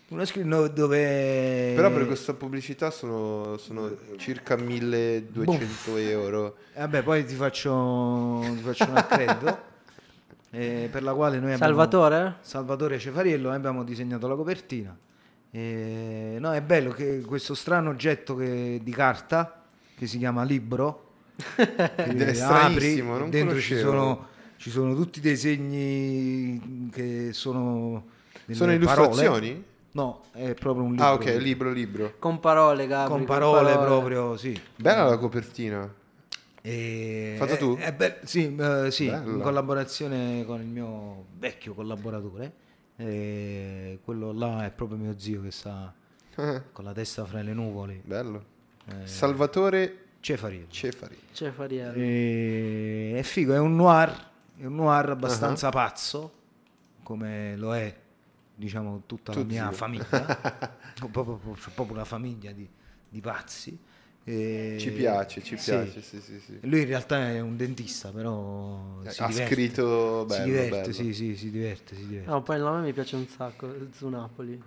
uno screen dove Però per questa pubblicità sono, sono circa 1200 euro. Eh, Vabbè, poi ti faccio, ti faccio un accredito [LAUGHS] eh, per la quale noi abbiamo Salvatore? Salvatore Cefariello noi abbiamo disegnato la copertina. Eh, no, è bello che questo strano oggetto che- di carta che si chiama libro che È stranissimo, non dentro ci sono, ci sono tutti dei segni che sono delle Sono parole. illustrazioni? No, è proprio un libro. Ah, ok, libro, libro. Con parole, Gabri. con parole proprio, sì. Bella la copertina. E- Fatta tu? eh, beh, sì, eh, sì, in collaborazione con il mio vecchio collaboratore. E quello là è proprio mio zio che sta [LAUGHS] con la testa fra le nuvole. Bello. Eh, Salvatore Cefariello. Cefari. C'è Fariello. E- è figo, è un noir, è un noir abbastanza Ah. pazzo, come lo è, diciamo, tutta la Tuo mia famiglia. [LAUGHS] Ho proprio, proprio una famiglia di, di pazzi. E- Ci piace, ci piace, sì, sì, sì. Lui in realtà è un dentista, però si ha diverte. scritto bello, si diverte, bello. sì, sì, si diverte, si diverte. No, poi il nome mi piace un sacco, su Napoli.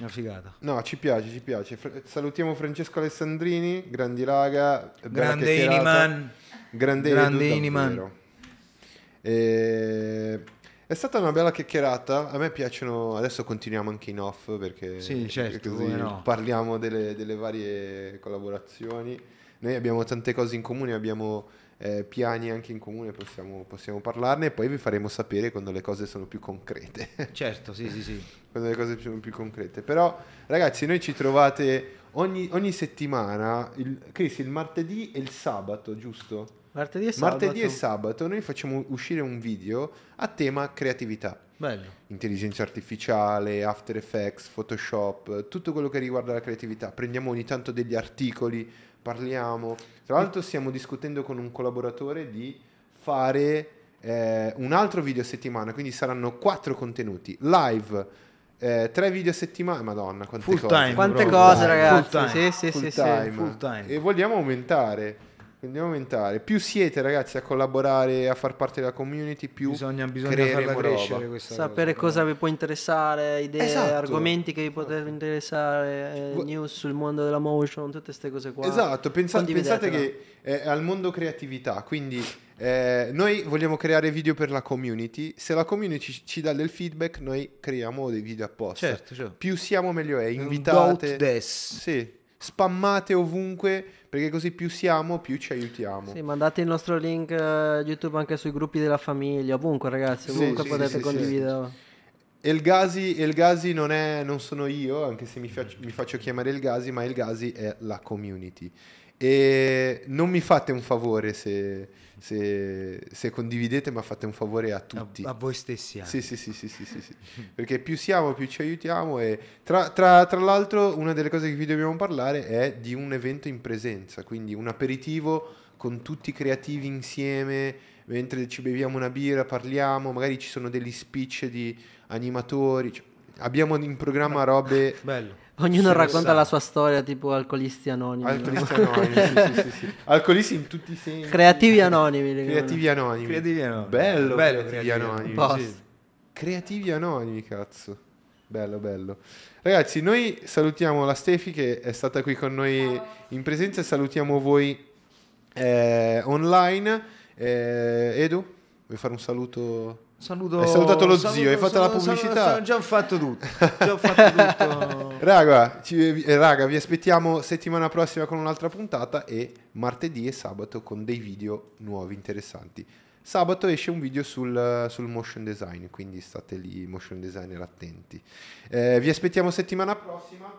Una figata. No, ci piace, ci piace. Fra- salutiamo Francesco Alessandrini, grandi raga. Grande. Iniman. Grande, Grande Edu, Iniman. davvero. E- È stata una bella chiacchierata. A me piacciono. Adesso continuiamo anche in off perché Sì, certo, così no. parliamo delle, delle varie collaborazioni. Noi abbiamo tante cose in comune, abbiamo eh, piani anche in comune, possiamo, possiamo parlarne e poi vi faremo sapere quando le cose sono più concrete. [LAUGHS] Certo, sì, sì, sì. quando le cose sono più concrete. Però, ragazzi, noi ci trovate ogni, ogni settimana, il, Chris, il martedì e il sabato, giusto? Martedì e sabato. Martedì e sabato noi facciamo uscire un video a tema creatività. Bello. Intelligenza artificiale, After Effects, Photoshop, tutto quello che riguarda la creatività. Prendiamo ogni tanto degli articoli, parliamo. Tra l'altro stiamo discutendo con un collaboratore di fare eh, un altro video a settimana, quindi saranno quattro contenuti live, eh, tre video a settimana. Madonna, quante Full cose. time, Quante proprio. cose, Full ragazzi. time. Sì, sì, Full sì, sì. time. full time. E vogliamo aumentare. Vogliamo aumentare. Più siete ragazzi a collaborare, a far parte della community, più Bisogna, bisogna farla crescere roba. questa Sapere cosa. cosa vi può interessare, idee, Esatto. argomenti che vi potrebbero interessare, eh, Vo- news sul mondo della motion, tutte queste cose qua. Esatto, pensa- pensate che è al mondo creatività, quindi eh, noi vogliamo creare video per la community, se la community ci, ci dà del feedback noi creiamo dei video apposta. Certo, certo. Più siamo meglio è, invitate, sì, spammate ovunque perché così più siamo più ci aiutiamo. Sì, mandate il nostro link eh, YouTube anche sui gruppi della famiglia, ovunque ragazzi, ovunque sì, potete sì, condividere. Elgasi, Elgasi non, è, non sono io, anche se mi faccio, mi faccio chiamare Elgasi, ma Elgasi è la community. E non mi fate un favore se, se- se condividete, ma fate un favore a A, tutti. a voi stessi anche. Sì, sì, sì, sì, sì, sì, sì. Perché più siamo, più ci aiutiamo. E tra, tra- tra l'altro, una delle cose che vi dobbiamo parlare è di un evento in presenza, quindi un aperitivo con tutti i creativi insieme, mentre ci beviamo una birra, parliamo, magari ci sono degli speech di animatori. cioè, abbiamo in programma robe Bello. Ognuno racconta la sua storia, tipo alcolisti anonimi. no? alcolisti anonimi. sì, sì, sì, sì. [LAUGHS] Alcolisti in tutti i sensi. Creativi anonimi. Creativi anonimi. Creativi anonimi. Bello, Bello, creativi creativi anonimi. Creativi anonimi, cazzo. Bello, bello. Ragazzi, noi salutiamo la Stefi che è stata qui con noi in presenza e salutiamo voi eh, online. Eh, Edu, vuoi fare un saluto? Saluto, Hai salutato lo saluto- zio, hai fatto la saluto- pubblicità? saluto- già ho fatto tutto. Già ho fatto tutto. [LAUGHS] Raga, ci- eh, raga, vi aspettiamo settimana prossima con un'altra puntata e martedì e sabato con dei video nuovi interessanti. sabato esce un video sul, sul motion design, quindi state lì, motion designer attenti. Eh, vi aspettiamo settimana prossima.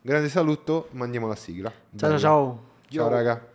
Grande saluto, mandiamo la sigla. Ciao Bella. ciao. Ciao raga.